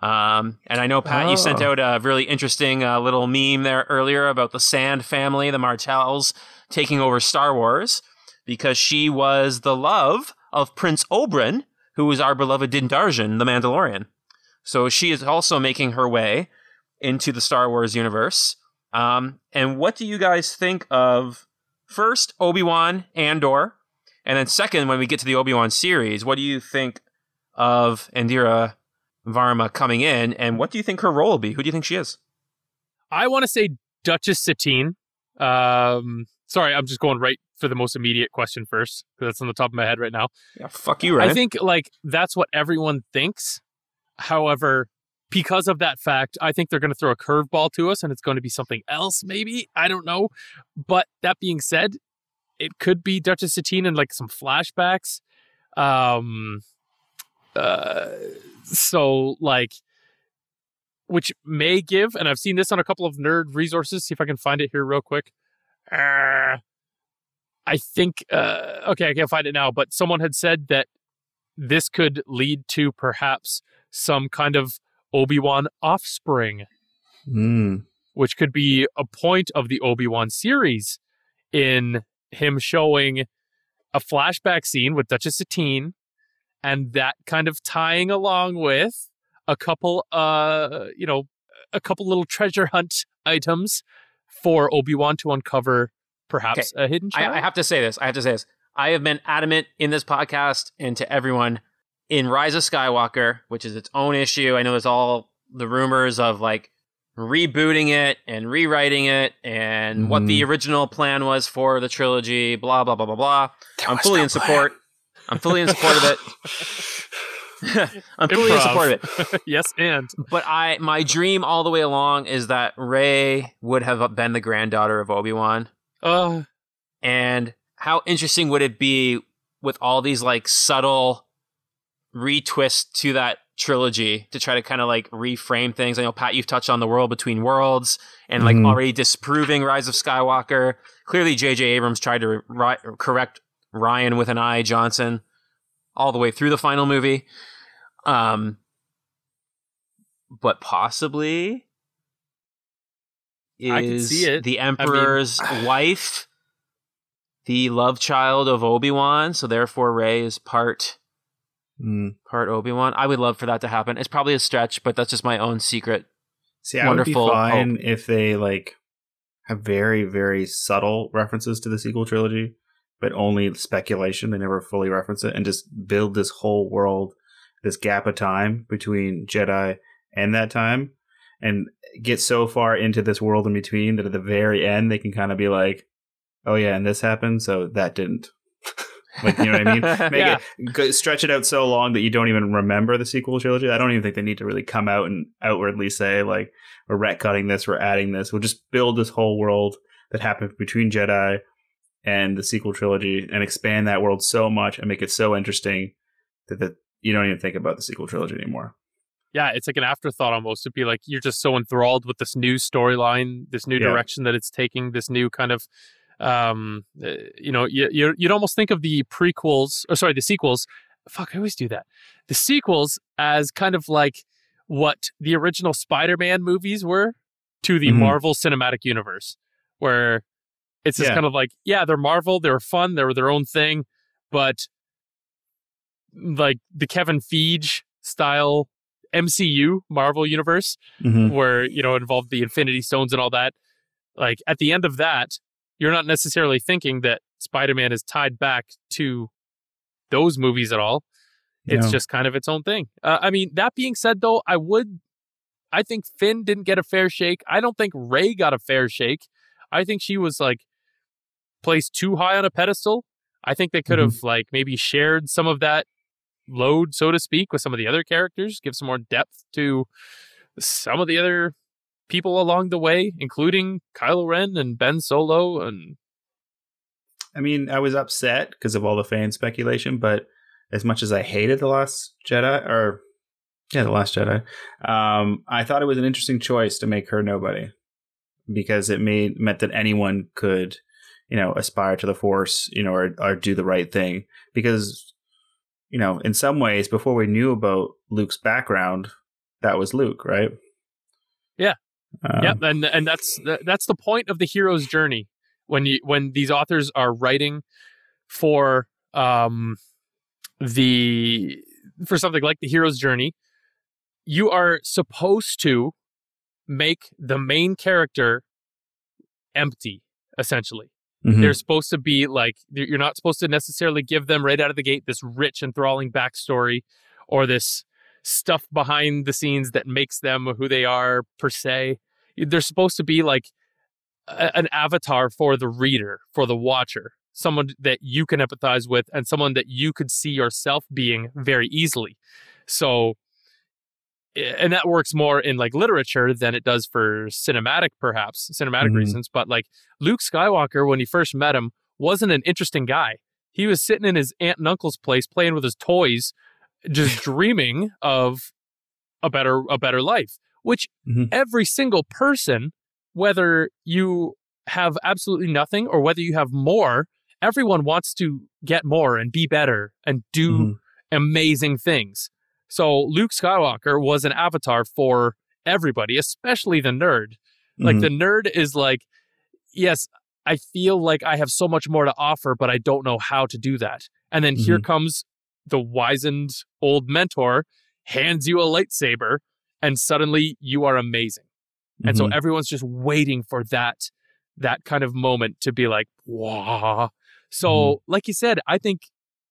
Um, and I know Pat, you sent Oh. out a really interesting uh, little meme there earlier about the Sand family, the Martells, taking over Star Wars because she was the love of Prince Oberyn, who was our beloved Din Djarin, the Mandalorian. So she is also making her way into the Star Wars universe. Um, and what do you guys think of first Obi Wan Andor, and then second when we get to the Obi Wan series? What do you think of Indira Varma coming in, and what do you think her role will be? Who do you think she is? I want to say Duchess Satine. Um, sorry, I'm just going right for the most immediate question first because that's on the top of my head right now. Yeah, fuck you, Ryan. I think like that's what everyone thinks. However, because of that fact, I think they're going to throw a curveball to us and it's going to be something else, maybe. I don't know. But that being said, it could be Duchess Satine and like some flashbacks. Um, uh, so like, which may give, and I've seen this on a couple of nerd resources. See if I can find it here real quick. Uh, I think, uh, okay, I can't find it now, but someone had said that this could lead to perhaps some kind of Obi Wan offspring, Mm. which could be a point of the Obi Wan series in him showing a flashback scene with Duchess Satine and that kind of tying along with a couple, uh, you know, a couple little treasure hunt items for Obi Wan to uncover perhaps a hidden I, child. I have to say this. I have to say this. I have been adamant in this podcast and to everyone in Rise of Skywalker, which is its own issue. I know there's all the rumors of like rebooting it and rewriting it and what the original plan was for the trilogy, blah, blah, blah, blah, blah. I'm fully in support. I'm fully in support of it. I'm fully in support of it. yes, and But I, my dream all the way along is that Rey would have been the granddaughter of Obi Wan. uh, And how interesting would it be with all these like subtle retwist to that trilogy to try to kind of like reframe things? I know Pat, you've touched on the world between worlds and like Mhm. already disproving Rise of Skywalker. Clearly, J.J. Abrams tried to ri- correct Rian with an I Johnson all the way through the final movie. Um, but possibly is I can see it. the I mean- Emperor's wife the love child of Obi Wan, so therefore Rey is part Mm. part Obi Wan. I would love for that to happen. It's probably a stretch, but that's just my own secret. See, I Wonderful would be fine hope. if they like have very, very subtle references to the sequel trilogy, but only speculation. They never fully reference it, and just build this whole world, this gap of time between Jedi and that time, and get so far into this world in between that at the very end they can kind of be like, "Oh yeah, and this happened, so that didn't." like you know what I mean? Make Yeah. it stretch it out so long that you don't even remember the sequel trilogy. I don't even think they need to really come out and outwardly say like we're retcutting this, we're adding this. We'll just build this whole world that happened between Jedi and the sequel trilogy and expand that world so much and make it so interesting that you don't even think about the sequel trilogy anymore. yeah, it's like an afterthought almost. It'd be like you're just so enthralled with this new storyline, this new Yeah. direction that it's taking, this new kind of, um, uh, you know, you, you you'd almost think of the prequels, or sorry, the sequels. Fuck, I always do that. The sequels as kind of like what the original Spider-Man movies were to the Mhm. Marvel Cinematic Universe, where it's just Yeah. kind of like, yeah, they're Marvel, they're fun, they were their own thing, but like the Kevin Feige style MCU Marvel universe Mhm. where you know involved the Infinity Stones and all that. Like at the end of that, you're not necessarily thinking that Spider-Man is tied back to those movies at all. It's No. just kind of its own thing. Uh, I mean, that being said, though, I would, I think Finn didn't get a fair shake. I don't think Rey got a fair shake. I think she was like placed too high on a pedestal. I think they could Mhm. have like maybe shared some of that load, so to speak, with some of the other characters, give some more depth to some of the other people along the way, including Kylo Ren and Ben Solo and I mean, I was upset because of all the fan speculation, but as much as I hated the Last Jedi, or yeah, the Last Jedi, um, I thought it was an interesting choice to make her nobody because it made meant that anyone could, you know, aspire to the Force, you know, or or do the right thing. Because, you know, in some ways, before we knew about Luke's background, that was Luke, right? Yeah. Um, yeah, and and that's that's the point of the hero's journey when you when these authors are writing for um the for something like the hero's journey, you are supposed to make the main character empty essentially. Mhm. They're supposed to be like you're not supposed to necessarily give them right out of the gate this rich enthralling backstory or this stuff behind the scenes that makes them who they are per se. They're supposed to be like a- an avatar for the reader, for the watcher, someone that you can empathize with and someone that you could see yourself being very easily. So and that works more in like literature than it does for cinematic perhaps cinematic Mhm. reasons but like luke skywalker when he first met him wasn't an interesting guy he was sitting in his aunt and uncle's place playing with his toys just dreaming of a better a better life which Mhm. every single person whether you have absolutely nothing or whether you have more everyone wants to get more and be better and do Mhm. amazing things so Luke Skywalker was an avatar for everybody, especially the nerd. Like Mhm. the nerd is like, yes, I feel like I have so much more to offer, but I don't know how to do that. And then here comes the wizened old mentor, hands you a lightsaber, and suddenly you are amazing. And so Mhm. everyone's just waiting for that that kind of moment to be like, wow. So, like you said, I think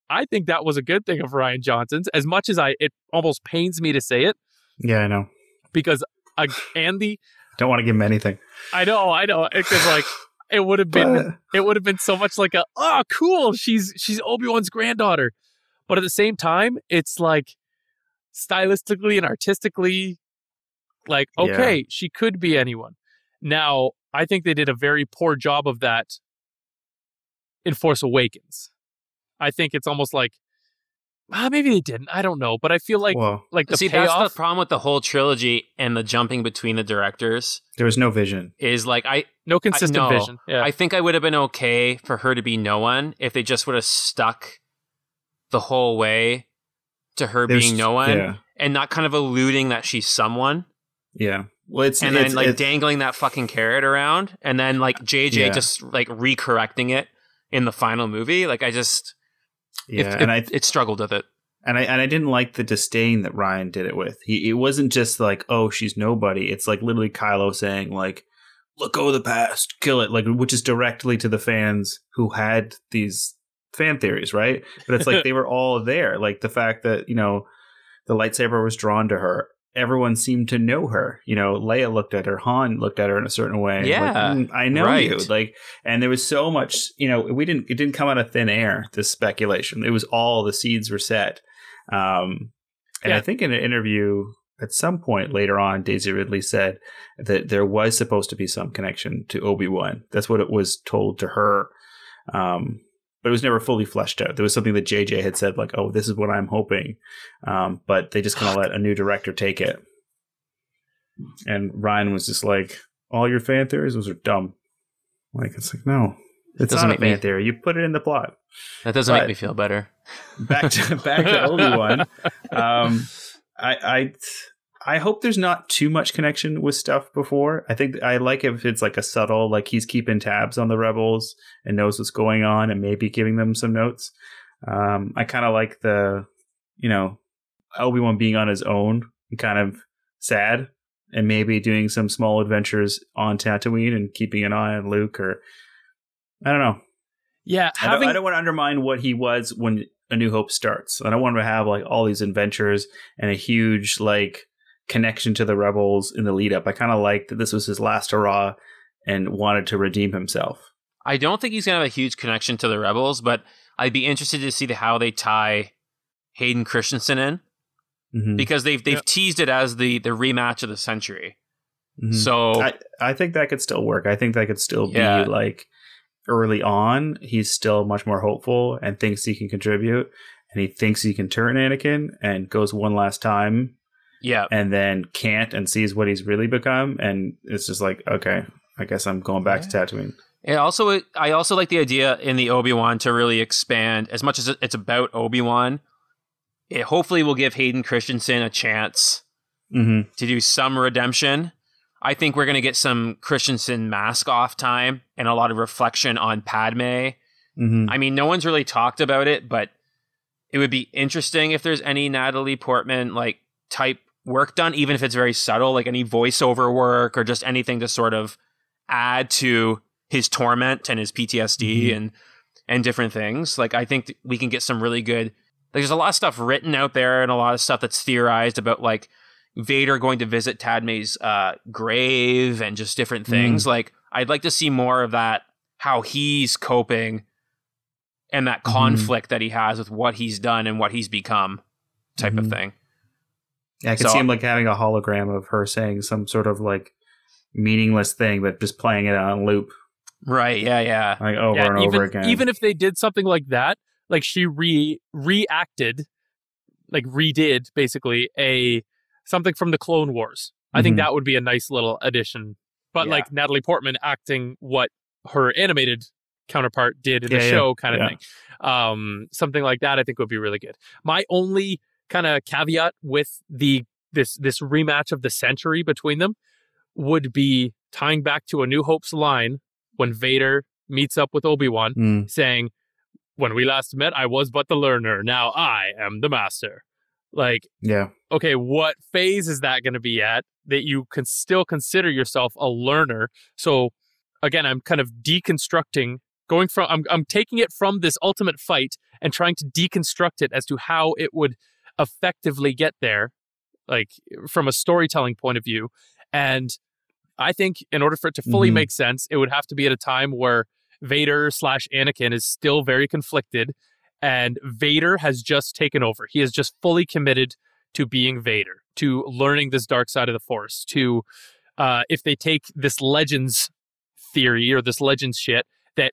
I think that was a good thing of Rian Johnson's. As much as I, it almost pains me to say it yeah, I know. because uh, Andy, Don't want to give him anything. I know, I know, because like it would have been, But- it would have been so much like a, oh, cool, she's she's Obi Wan's granddaughter, but at the same time, it's like stylistically and artistically, like Yeah. okay, she could be anyone. Now, I think they did a very poor job of that in Force Awakens. I think it's almost like, ah, maybe they didn't. I don't know, but I feel like well, like the See, that's the problem with the whole trilogy and the jumping between the directors there was no vision. is like I no consistent no. vision. Yeah, I think I would have been okay for her to be no one if they just would have stuck the whole way to her There's- being no one yeah. and not kind of alluding that she's someone Yeah. Well, it's and it's, then like it's- dangling that fucking carrot around and then like JJ Yeah. just like recorrecting it in the final movie. Like I just yeah, it, and it, I it struggled with it. and I and I didn't like the disdain that Rian did it with. He it wasn't just like, oh, she's nobody. It's like literally Kylo saying like, "Let go of the past, kill it," like which is directly to the fans who had these fan theories, right? But it's like they were all there. Like the fact that you know the lightsaber was drawn to her. Everyone seemed to know her. You know, Leia looked at her. Han looked at her in a certain way. Like, Yeah, "Mm, I know right. you. Like, and there was so much. You know, we didn't. It didn't come out of thin air. This speculation. It was all the seeds were set. Um, and Yeah. I think in an interview at some point later on, Daisy Ridley said that there was supposed to be some connection to Obi Wan. That's what it was told to her. Um, but it was never fully fleshed out. There was something that JJ had said, like, "Oh, this is what I'm hoping," um, but they just kind of let a new director take it. And Rian was just like, "All your fan theories, those are dumb." Like it's like, no, it's Doesn't not a make me- fan theory. You put it in the plot That doesn't But- make me feel better. back to back to Obi Wan. Um, I I I hope there's not too much connection with stuff before. I think I like if it's like a subtle, like he's keeping tabs on the rebels and knows what's going on and maybe giving them some notes. Um, I kind of like the, you know, Obi Wan being on his own, and kind of sad, and maybe doing some small adventures on Tatooine and keeping an eye on Luke or. I don't know. yeah, I don't, having I don't want to undermine what he was when A New Hope starts. I don't want to have like all these adventures and a huge like connection to the rebels in the lead up. I kind of liked that this was his last hurrah and wanted to redeem himself. I don't think he's gonna have a huge connection to the rebels, but I'd be interested to see the, how they tie Hayden Christensen in Mhm. because they've they've teased it as the the rematch of the century. Mhm. So I, I think that could still work. I think that could still Yeah. be like early on, he's still much more hopeful and thinks he can contribute and he thinks he can turn Anakin and goes one last time yeah, and then can't and sees what he's really become and it's just like, okay, I guess I'm going back to Tatooine. And also, I also like the idea in the Obi Wan to really expand as much as it's about Obi Wan. It hopefully will give Hayden Christensen a chance Mm-hmm. to do some redemption. I think we're going to get some Christensen mask off time and a lot of reflection on Padme. Mm-hmm. I mean, no one's really talked about it, but it would be interesting if there's any Natalie Portman like type work done, even if it's very subtle, like any voiceover work or just anything to sort of add to his torment and his PTSD Mhm. and and different things. Like I think we can get some really good. Like, there's a lot of stuff written out there and a lot of stuff that's theorized about like Vader going to visit Padme's uh, grave and just different things. Like I'd like to see more of that, how he's coping and that conflict that he has with what he's done and what he's become, type of Mhm. thing. Yeah, I could So- see him like having a hologram of her saying some sort of like meaningless thing, but just playing it on loop, Right? Yeah. Yeah. like over Yeah, and even, over again. Even if they did something like that, like she re reacted, like redid basically a something from the Clone Wars. I think Mhm. that would be a nice little addition. But Yeah. like Natalie Portman acting what her animated counterpart did in Yeah, the yeah, show, kind of yeah. thing. Um, something like that, I think would be really good. My only kind of caveat with the this this rematch of the century between them would be tying back to a New Hope's line when Vader meets up with Obi Wan, Mm. saying, "When we last met, I was but the learner. Now I am the master." Like, yeah, okay, what phase is that going to be at that you can still consider yourself a learner? So, again, I'm kind of deconstructing, going from, I'm, I'm taking it from this ultimate fight and trying to deconstruct it as to how it would effectively get there, like from a storytelling point of view. And I think in order for it to fully Mhm. make sense, it would have to be at a time where Vader slash Anakin is still very conflicted and Vader has just taken over. He is just fully committed to being Vader, to learning this dark side of the Force. To uh, if they take this Legends theory or this Legends shit that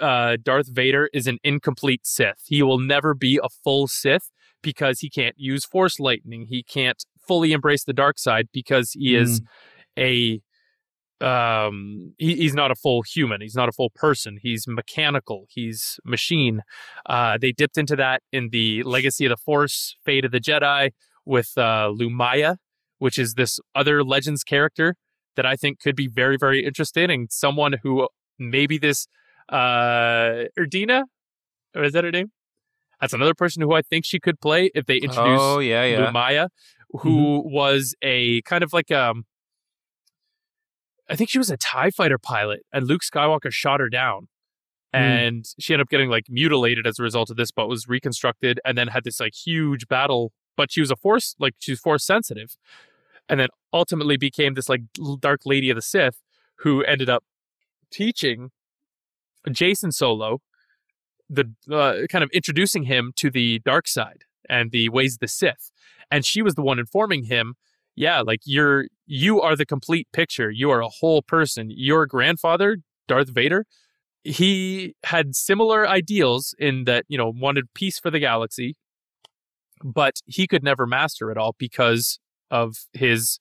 uh, Darth Vader is an incomplete Sith. He will never be a full Sith because he can't use Force lightning. He can't fully embrace the dark side because he is a um he, he's not a full human. He's not a full person. He's mechanical. He's machine. Uh they dipped into that in the legacy of the force fate of the jedi with uh Lumiya which is this other legends character that i think could be very very interesting. And someone who maybe this uh erdina? Or is that her name that's another person who i think she could play if they introduce Oh yeah. Yeah. Lumiya, who was a kind of like um I think she was a TIE fighter pilot and Luke Skywalker shot her down. And she ended up getting like mutilated as a result of this, but was reconstructed and then had this like huge battle. But she was a force, like she was force sensitive. And then ultimately became this like dark lady of the Sith who ended up teaching Jacen Solo, the uh, kind of introducing him to the dark side and the ways of the Sith. And she was the one informing him, yeah, like you're you are the complete picture. You are a whole person. Your grandfather, Darth Vader, he had similar ideals in that, you know, wanted peace for the galaxy, but he could never master it all because of his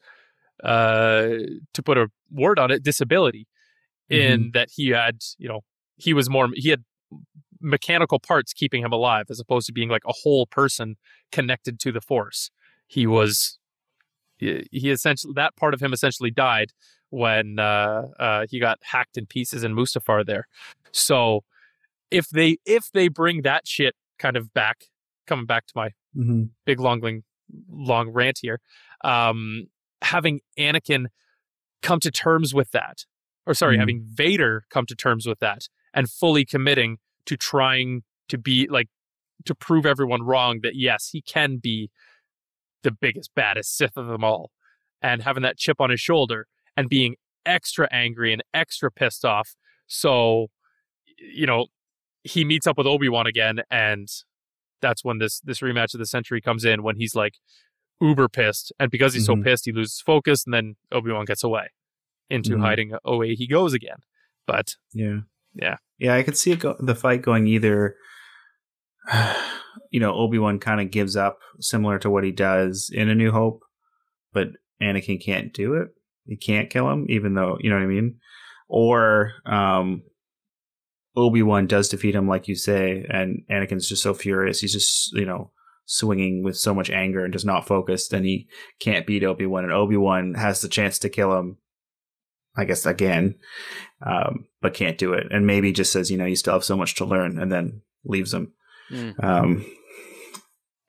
uh to put a word on it, disability. In that he had, you know, he was more he had mechanical parts keeping him alive as opposed to being like a whole person connected to the force he was he, he essentially that part of him essentially died when uh, uh, he got hacked in pieces in Mustafar there. So if they if they bring that shit kind of back, coming back to my Mm-hmm. big long long rant here, um, having Anakin come to terms with that, or sorry, Mhm. Having Vader come to prove everyone wrong that yes, he can be the biggest, baddest Sith of them all, and having that chip on his shoulder and being extra angry and extra pissed off. So, you know, he meets up with Obi Wan again, and that's when this this rematch of the century comes in when he's like uber pissed, and because he's Mhm. so pissed, he loses focus, and then Obi Wan gets away into Mhm. hiding. Away he goes again. But Yeah. yeah, Yeah, I could see go, the fight going either. You know, Obi Wan kind of gives up, similar to what he does in A New Hope, but Anakin can't do it. He can't kill him, even though you know what I mean. Or um, Obi Wan does defeat him, like you say, and Anakin's just so furious. He's just you know swinging with so much anger and just not focused, and he can't beat Obi Wan. And Obi Wan has the chance to kill him, I guess again, um, but can't do it. And maybe just says, you know, you still have so much to learn, and then leaves him. Mm. Um,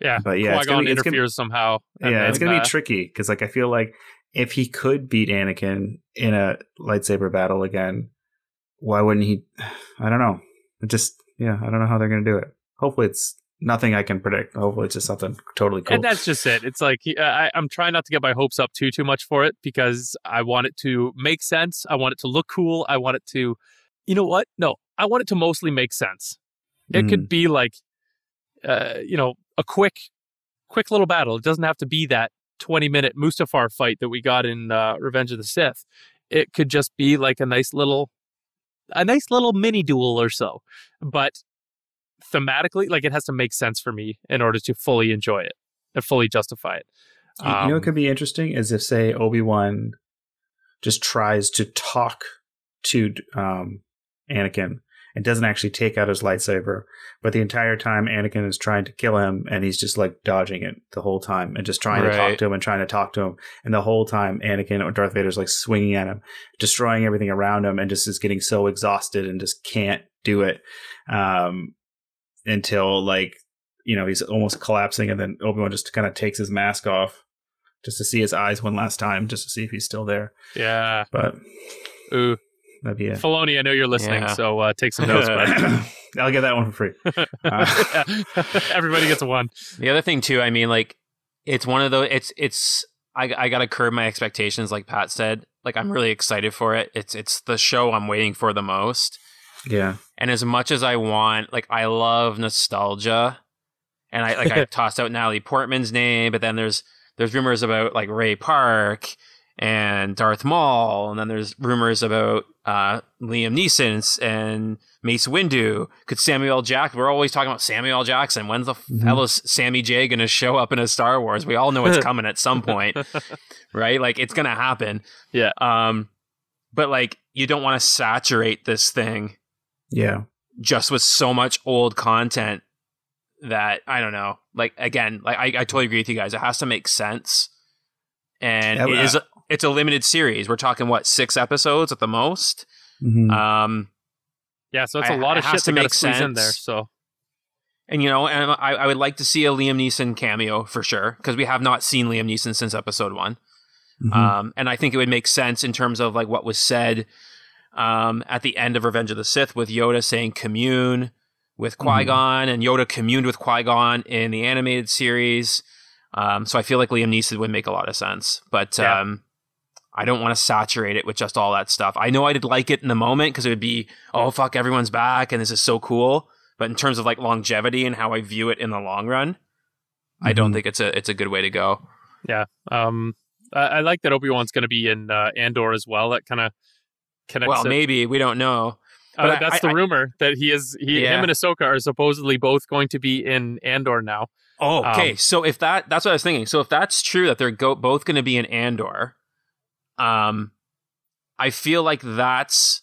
yeah. But yeah, it's Qui Gon gonna be- it's gonna- interferes somehow. and yeah, it's gonna uh, be tricky because, like, I feel like if he could beat Anakin in a lightsaber battle again, why wouldn't he? I don't know. It just, yeah, I don't know how they're gonna do it. Hopefully, it's nothing I can predict. Hopefully, it's just something totally cool. And that's just it. It's like I, I'm trying not to get my hopes up too too much for it because I want it to make sense. I want it to look cool. I want it to, you know what? No, I want it to mostly make sense. It could be like, uh, you know, a quick, quick little battle. It doesn't have to be that 20 minute Mustafar fight that we got in uh, Revenge of the Sith. It could just be like a nice little, a nice little mini duel or so. But thematically, like it has to make sense for me in order to fully enjoy it and fully justify it. You- you know Um, what could be interesting is if, say, Obi Wan just tries to talk to um, Anakin and doesn't actually take out his lightsaber, but the entire time Anakin is trying to kill him and he's just like dodging it the whole time and just trying to talk to him and trying to talk to him, and the whole time Anakin or Darth Vader's like swinging at him, destroying everything around him, and just is getting so exhausted and just can't do it. Um, until like you know he's almost collapsing, and then Obi Wan just kind of takes his mask off just to see his eyes one last time, just to see if he's still there. yeah. But Ooh. that'd be it. Filoni, I know you're listening, Yeah. so uh, take some notes. But I'll get that one for free. Uh, everybody gets a one. The other thing too, I mean, like it's one of those. It's it's I I gotta curb my expectations, like Pat said. Like I'm really excited for it. It's it's the show I'm waiting for the most. Yeah, And as much as I want, like I love nostalgia, and I like I tossed out Natalie Portman's name, but then there's there's rumors about like Ray Park and Darth Maul, and then there's rumors about uh, Liam Neeson and Mace Windu. Could Samuel. Jackson? We're always talking about Samuel Jackson. When's the Mhm. hell is Sammy J going to show up in a Star Wars? We all know it's coming at some point, right? Like it's going to happen. Yeah. Um, but like you don't want to saturate this thing yeah, just with so much old content that I don't know. Like again, like I, I totally agree with you guys. It has to make sense, and Yeah, it but is a, it's a limited series. We're talking what six episodes at the most. Mhm. Um, Yeah, so it's a lot it of has shit to to make sense squeeze in there. So and you know, and I, I would like to see a Liam Neeson cameo for sure because we have not seen Liam Neeson since episode one. Mhm. Um, and I think it would make sense in terms of like what was said um, at the end of Revenge of the Sith with Yoda saying commune with Qui Gon, and Yoda communed with Qui Gon in the animated series. Um, so I feel like Liam Neeson would make a lot of sense, but Yeah. um, I don't want to saturate it with just all that stuff. I know I'd like it in the moment because it would be, oh fuck, everyone's back and this is so cool. But in terms of like longevity and how I view it in the long run, I don't Mhm. think it's a it's a good way to go. yeah, um, I, I like that Obi Wan's going to be in uh, Andor as well. That kind of connects. Well, maybe we don't know. Uh, but I- that's I- the rumor that he is. He, Yeah. him and Ahsoka are supposedly both going to be in Andor now. Oh, okay. Um, so if that that's what I was thinking. So if that's true that they're go- both going to be in Andor, um, I feel like that's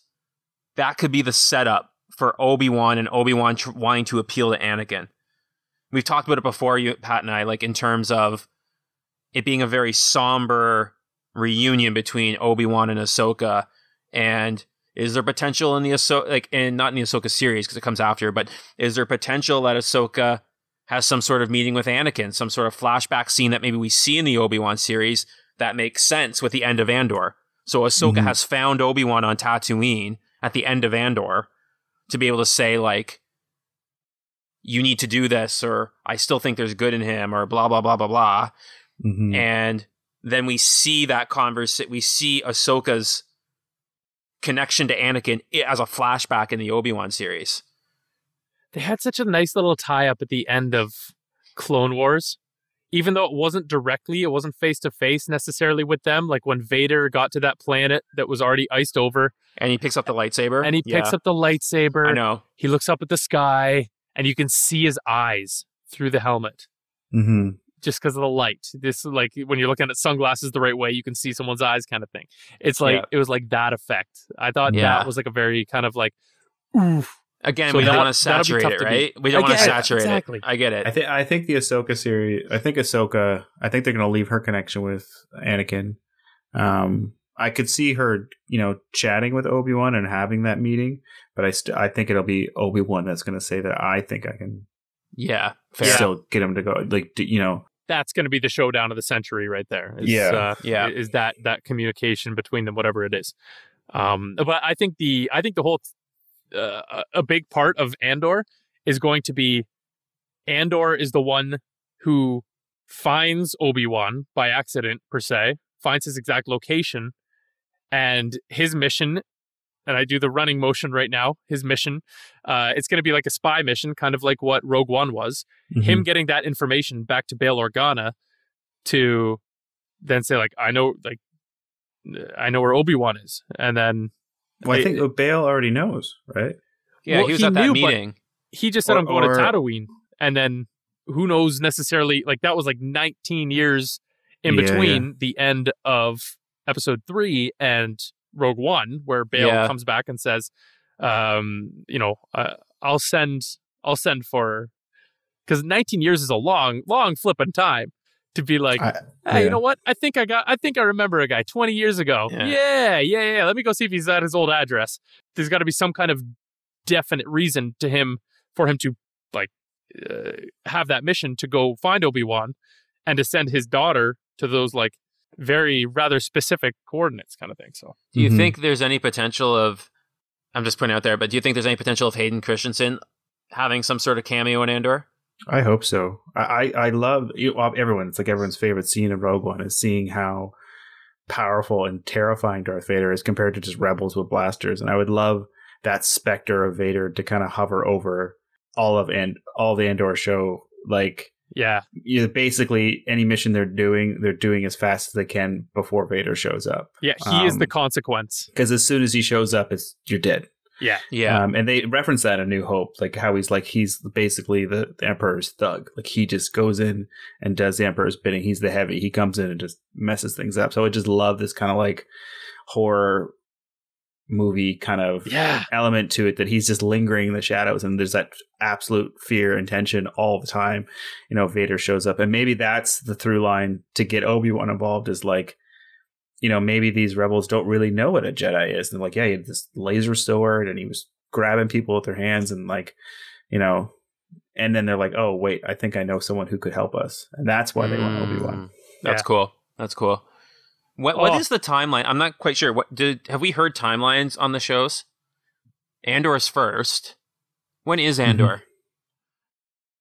that could be the setup for Obi Wan and Obi Wan tr- wanting to appeal to Anakin. We've talked about it before, you Pat and I, like in terms of it being a very somber reunion between Obi Wan and Ahsoka, and is there potential in the Ahsoka, like, and not in the Ahsoka series because it comes after, but is there potential that Ahsoka has some sort of meeting with Anakin, some sort of flashback scene that maybe we see in the Obi Wan series that makes sense with the end of Andor. So Ahsoka Mhm. has found Obi Wan on Tatooine at the end of Andor to be able to say like, you need to do this, or I still think there's good in him, or blah blah blah blah blah. Mhm. And then we see that converse. We see Ahsoka's connection to Anakin as a flashback in the Obi Wan series. They had such a nice little tie up at the end of Clone Wars. Even though it wasn't directly, it wasn't face to face necessarily with them. Like when Vader got to that planet that was already iced over, And he picks up the lightsaber. and he picks Yeah. up the lightsaber. I know. He looks up at the sky, and you can see his eyes through the helmet Mhm. Just because of the light. This like when you're looking at sunglasses the right way, you can see someone's eyes, kind of thing. It's like Yeah. it was like that effect. I thought Yeah. that was like a very kind of like, oof. Again, So we don't want to saturate tough it, right? beat. We don't want to Again, saturate exactly. it. I get it. I think I think the Ahsoka series. I think Ahsoka. I think they're going to leave her connection with Anakin. Um, I could see her, you know, chatting with Obi Wan and having that meeting, but I st- I think it'll be Obi Wan that's going to say that I think I can yeah, fair. still get him to go. Like, you know, that's going to be the showdown of the century right there. Is, Yeah. uh, Yeah. Is that that communication between them, whatever it is. Um, but I think the I think the whole uh, a- a big part of Andor is going to be Andor is the one who finds Obi Wan by accident per se, finds his exact location, and his mission. And I do the running motion right now. His mission, uh, it's going to be like a spy mission, kind of like what Rogue One was Mm-hmm. him getting that information back to Bail Organa to then say like I know like I know where Obi Wan is, and then well, I it- think Bail already knows, right? Yeah, Well, he was he at that knew, meeting. he just said Or- I'm going or- to Tatooine, and then who knows necessarily like that was like 19 years in Yeah, between the end of Episode three and Rogue One, where Bail Yeah. comes back and says, um, you know, uh, I'll send I'll send for because 19 years is a long long flipping time to be like I- hey, you know what? I think I got. I think I remember a guy 20 years ago. Yeah. Yeah. yeah, yeah, Let me go see if he's at his old address. There's got to be some kind of definite reason to him for him to like uh, have that mission to go find Obi Wan and to send his daughter to those like very rather specific coordinates, kind of thing. So Do you Mhm. think there's any potential of? I'm just putting it out there, but do you think there's any potential of Hayden Christensen having some sort of cameo in Andor? I hope so. I I, I love you- everyone. It's like everyone's favorite scene in Rogue One is seeing how powerful and terrifying Darth Vader is compared to just rebels with blasters. And I would love that specter of Vader to kind of hover over all of and all the Andor show. Like yeah, you know, basically any mission they're doing, they're doing as fast as they can before Vader shows up. yeah, he is Um, the consequence. Because as soon as he shows up, it's you're dead. Yeah, Yeah, Um, and they reference that in New Hope, like how he's like he's basically the, the Emperor's thug. Like he just goes in and does the Emperor's bidding. He's the heavy. He comes in and just messes things up. So I just love this kind of like horror movie kind of Yeah. element to it that he's just lingering in the shadows and there's that absolute fear and tension all the time. You know, Vader shows up and maybe that's the through line to get Obi-Wan involved is like you know, maybe these rebels don't really know what a Jedi is. And they're like, yeah, he had this laser sword and he was grabbing people with their hands and like, you know, and then they're like, oh, wait, I think I know someone who could help us. And that's why they want Obi Wan. Mm, That's Yeah. cool. That's cool. What what Oh. is the timeline? I'm not quite sure. What did have we heard timelines on the shows? Andor's first. When is Mm-hmm. Andor?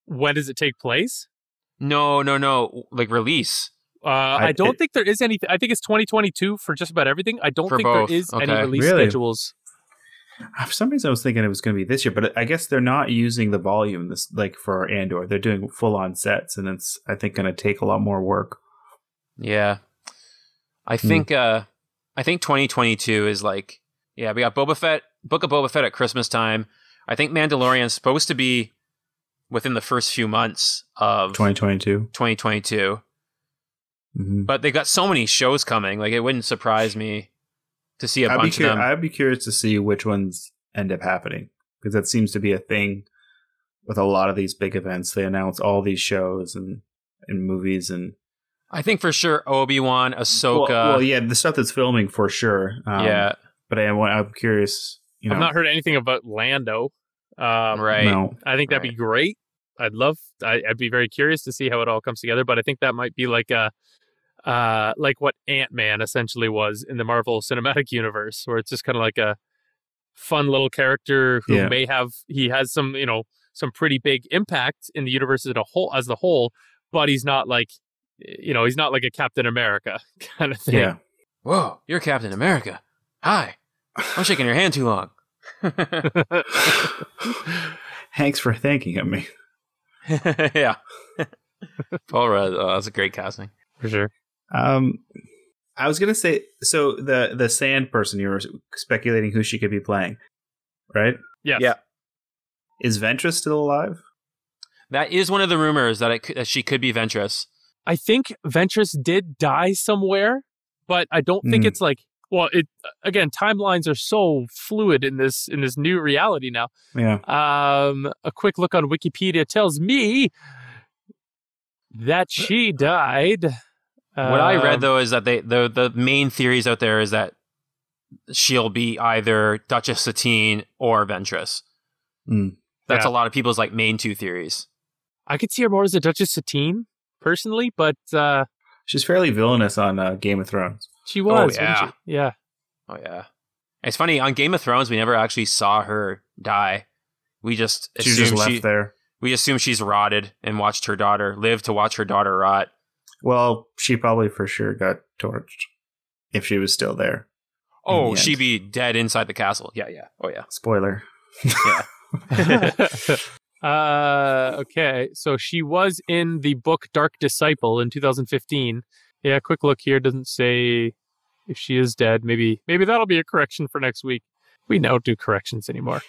when does it take place? No, no, no. Like release. Uh, I, I- don't it- think there is any. I think it's 2022 for just about everything. I don't think both, there is any release Really? schedules. For some reason, I was thinking it was going to be this year, but I guess they're not using the volume this like for Andor. They're doing full on sets, and it's I think going to take a lot more work. Yeah. I Hmm. think uh I think 2022 is like yeah, we got Boba Fett, Book of Boba Fett at Christmas time. I think Mandalorian's supposed to be within the first few months of 2022. 2022. Mm-hmm. But they got so many shows coming. Like it wouldn't surprise me to see a I'd bunch cur- of them. I'd be curious to see which ones end up happening because that seems to be a thing with a lot of these big events. They announce all these shows and and movies and I think for sure Obi Wan, Ahsoka. Well, well, yeah, the stuff that's filming for sure. Um, yeah, but I, I'm curious. You know, I've not heard anything about Lando. Um, right. No, I think that'd be great. I'd love. I, I'd be very curious to see how it all comes together. But I think that might be like a, uh, like what Ant Man essentially was in the Marvel Cinematic Universe, where it's just kind of like a fun little character who Yeah. may have he has some you know some pretty big impact in the universe as a whole, as the whole. But he's not like, you know, he's not like a Captain America kind of thing. Yeah. Whoa, you're Captain America. Hi. I'm shaking your hand too long. Thanks for thanking of me. yeah. Paul Rudd, oh, that's a great casting. For sure. Um, I was gonna say so the the sand person you were speculating who she could be playing, right? Yes. Yeah. Is Ventress still alive? That is one of the rumors that, it that she could be Ventress. I think Ventress did die somewhere, but I don't think Mm. it's like well, it again, timelines are so fluid in this in this new reality now. Yeah. Um, a quick look on Wikipedia tells me that she died. What I read Um, though is that they the the main theories out there is that she'll be either Duchess Satine or Ventress. Mm. That's Yeah. a lot of people's like main two theories. I could see her more as a Duchess Satine, personally, but uh, She's fairly villainous on uh, Game of Thrones. she was. wasn't yeah. she? yeah. Oh yeah. It's funny on Game of Thrones we never actually saw her die. We just She was just left she, there. we assume she's rotted and watched her daughter live to watch her daughter rot. Well, she probably for sure got torched if she was still there. Oh, the she'd end. be dead inside the castle. Yeah, yeah. Oh yeah. Spoiler. Yeah. uh, okay, so she was in the book Dark Disciple in 2015. Yeah, quick look here doesn't say if she is dead. Maybe maybe that'll be a correction for next week. We don't do corrections anymore.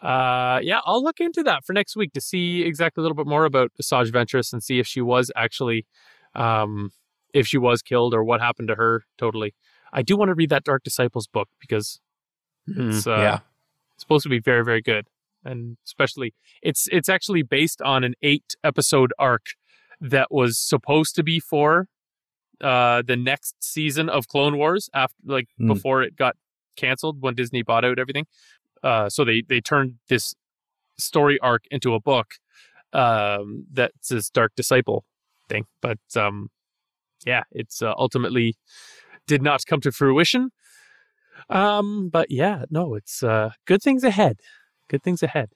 Uh, yeah, I'll look into that for next week to see exactly a little bit more about Asajj Ventress and see if she was actually, um, if she was killed or what happened to her. Totally. I do want to read that Dark Disciples book because it's uh, yeah. supposed to be very very good and especially it's it's actually based on an eight episode arc that was supposed to be for uh the next season of clone wars after like Hmm. before it got canceled when disney bought out everything. Uh so they they turned this story arc into a book um that's this dark disciple thing but um yeah it's uh, ultimately did not come to fruition. Um but yeah no it's uh good things ahead good things ahead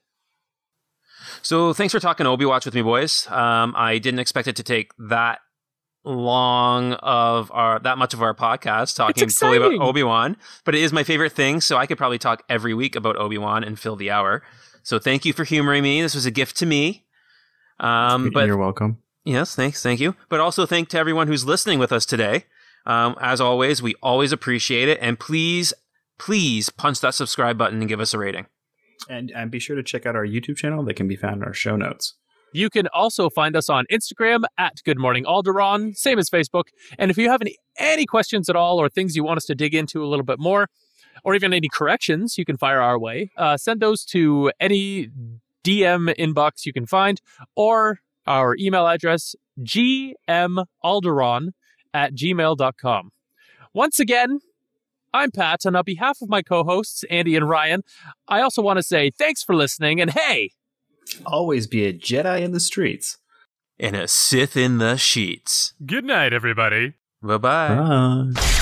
So thanks for talking Obi Watch with me, boys. Um, I didn't expect it to take that long of our that much of our podcast talking fully about. Obi Wan, but it is my favorite thing. So I could probably talk every week about Obi Wan and fill the hour. So thank you for humoring me. This was a gift to me. Um, but You're welcome. Yes, thanks, thank you. But also thank to everyone who's listening with us today. Um, as always, we always appreciate it, and please, please punch that subscribe button and give us a rating. And and be sure to check out our YouTube channel that can be found in our show notes. You can also find us on Instagram at Good Morning Alderaan, same as Facebook. And if you have any, any questions at all or things you want us to dig into a little bit more, or even any corrections you can fire our way, uh, send those to any DM inbox you can find or our email address, gmalderaan at gmail.com. Once again, I'm Pat, and on behalf of my co hosts, Andy and Ryan, I also want to say thanks for listening. And hey, Always be a Jedi in the streets. And a Sith in the sheets. good night, everybody. Bye bye. Bye.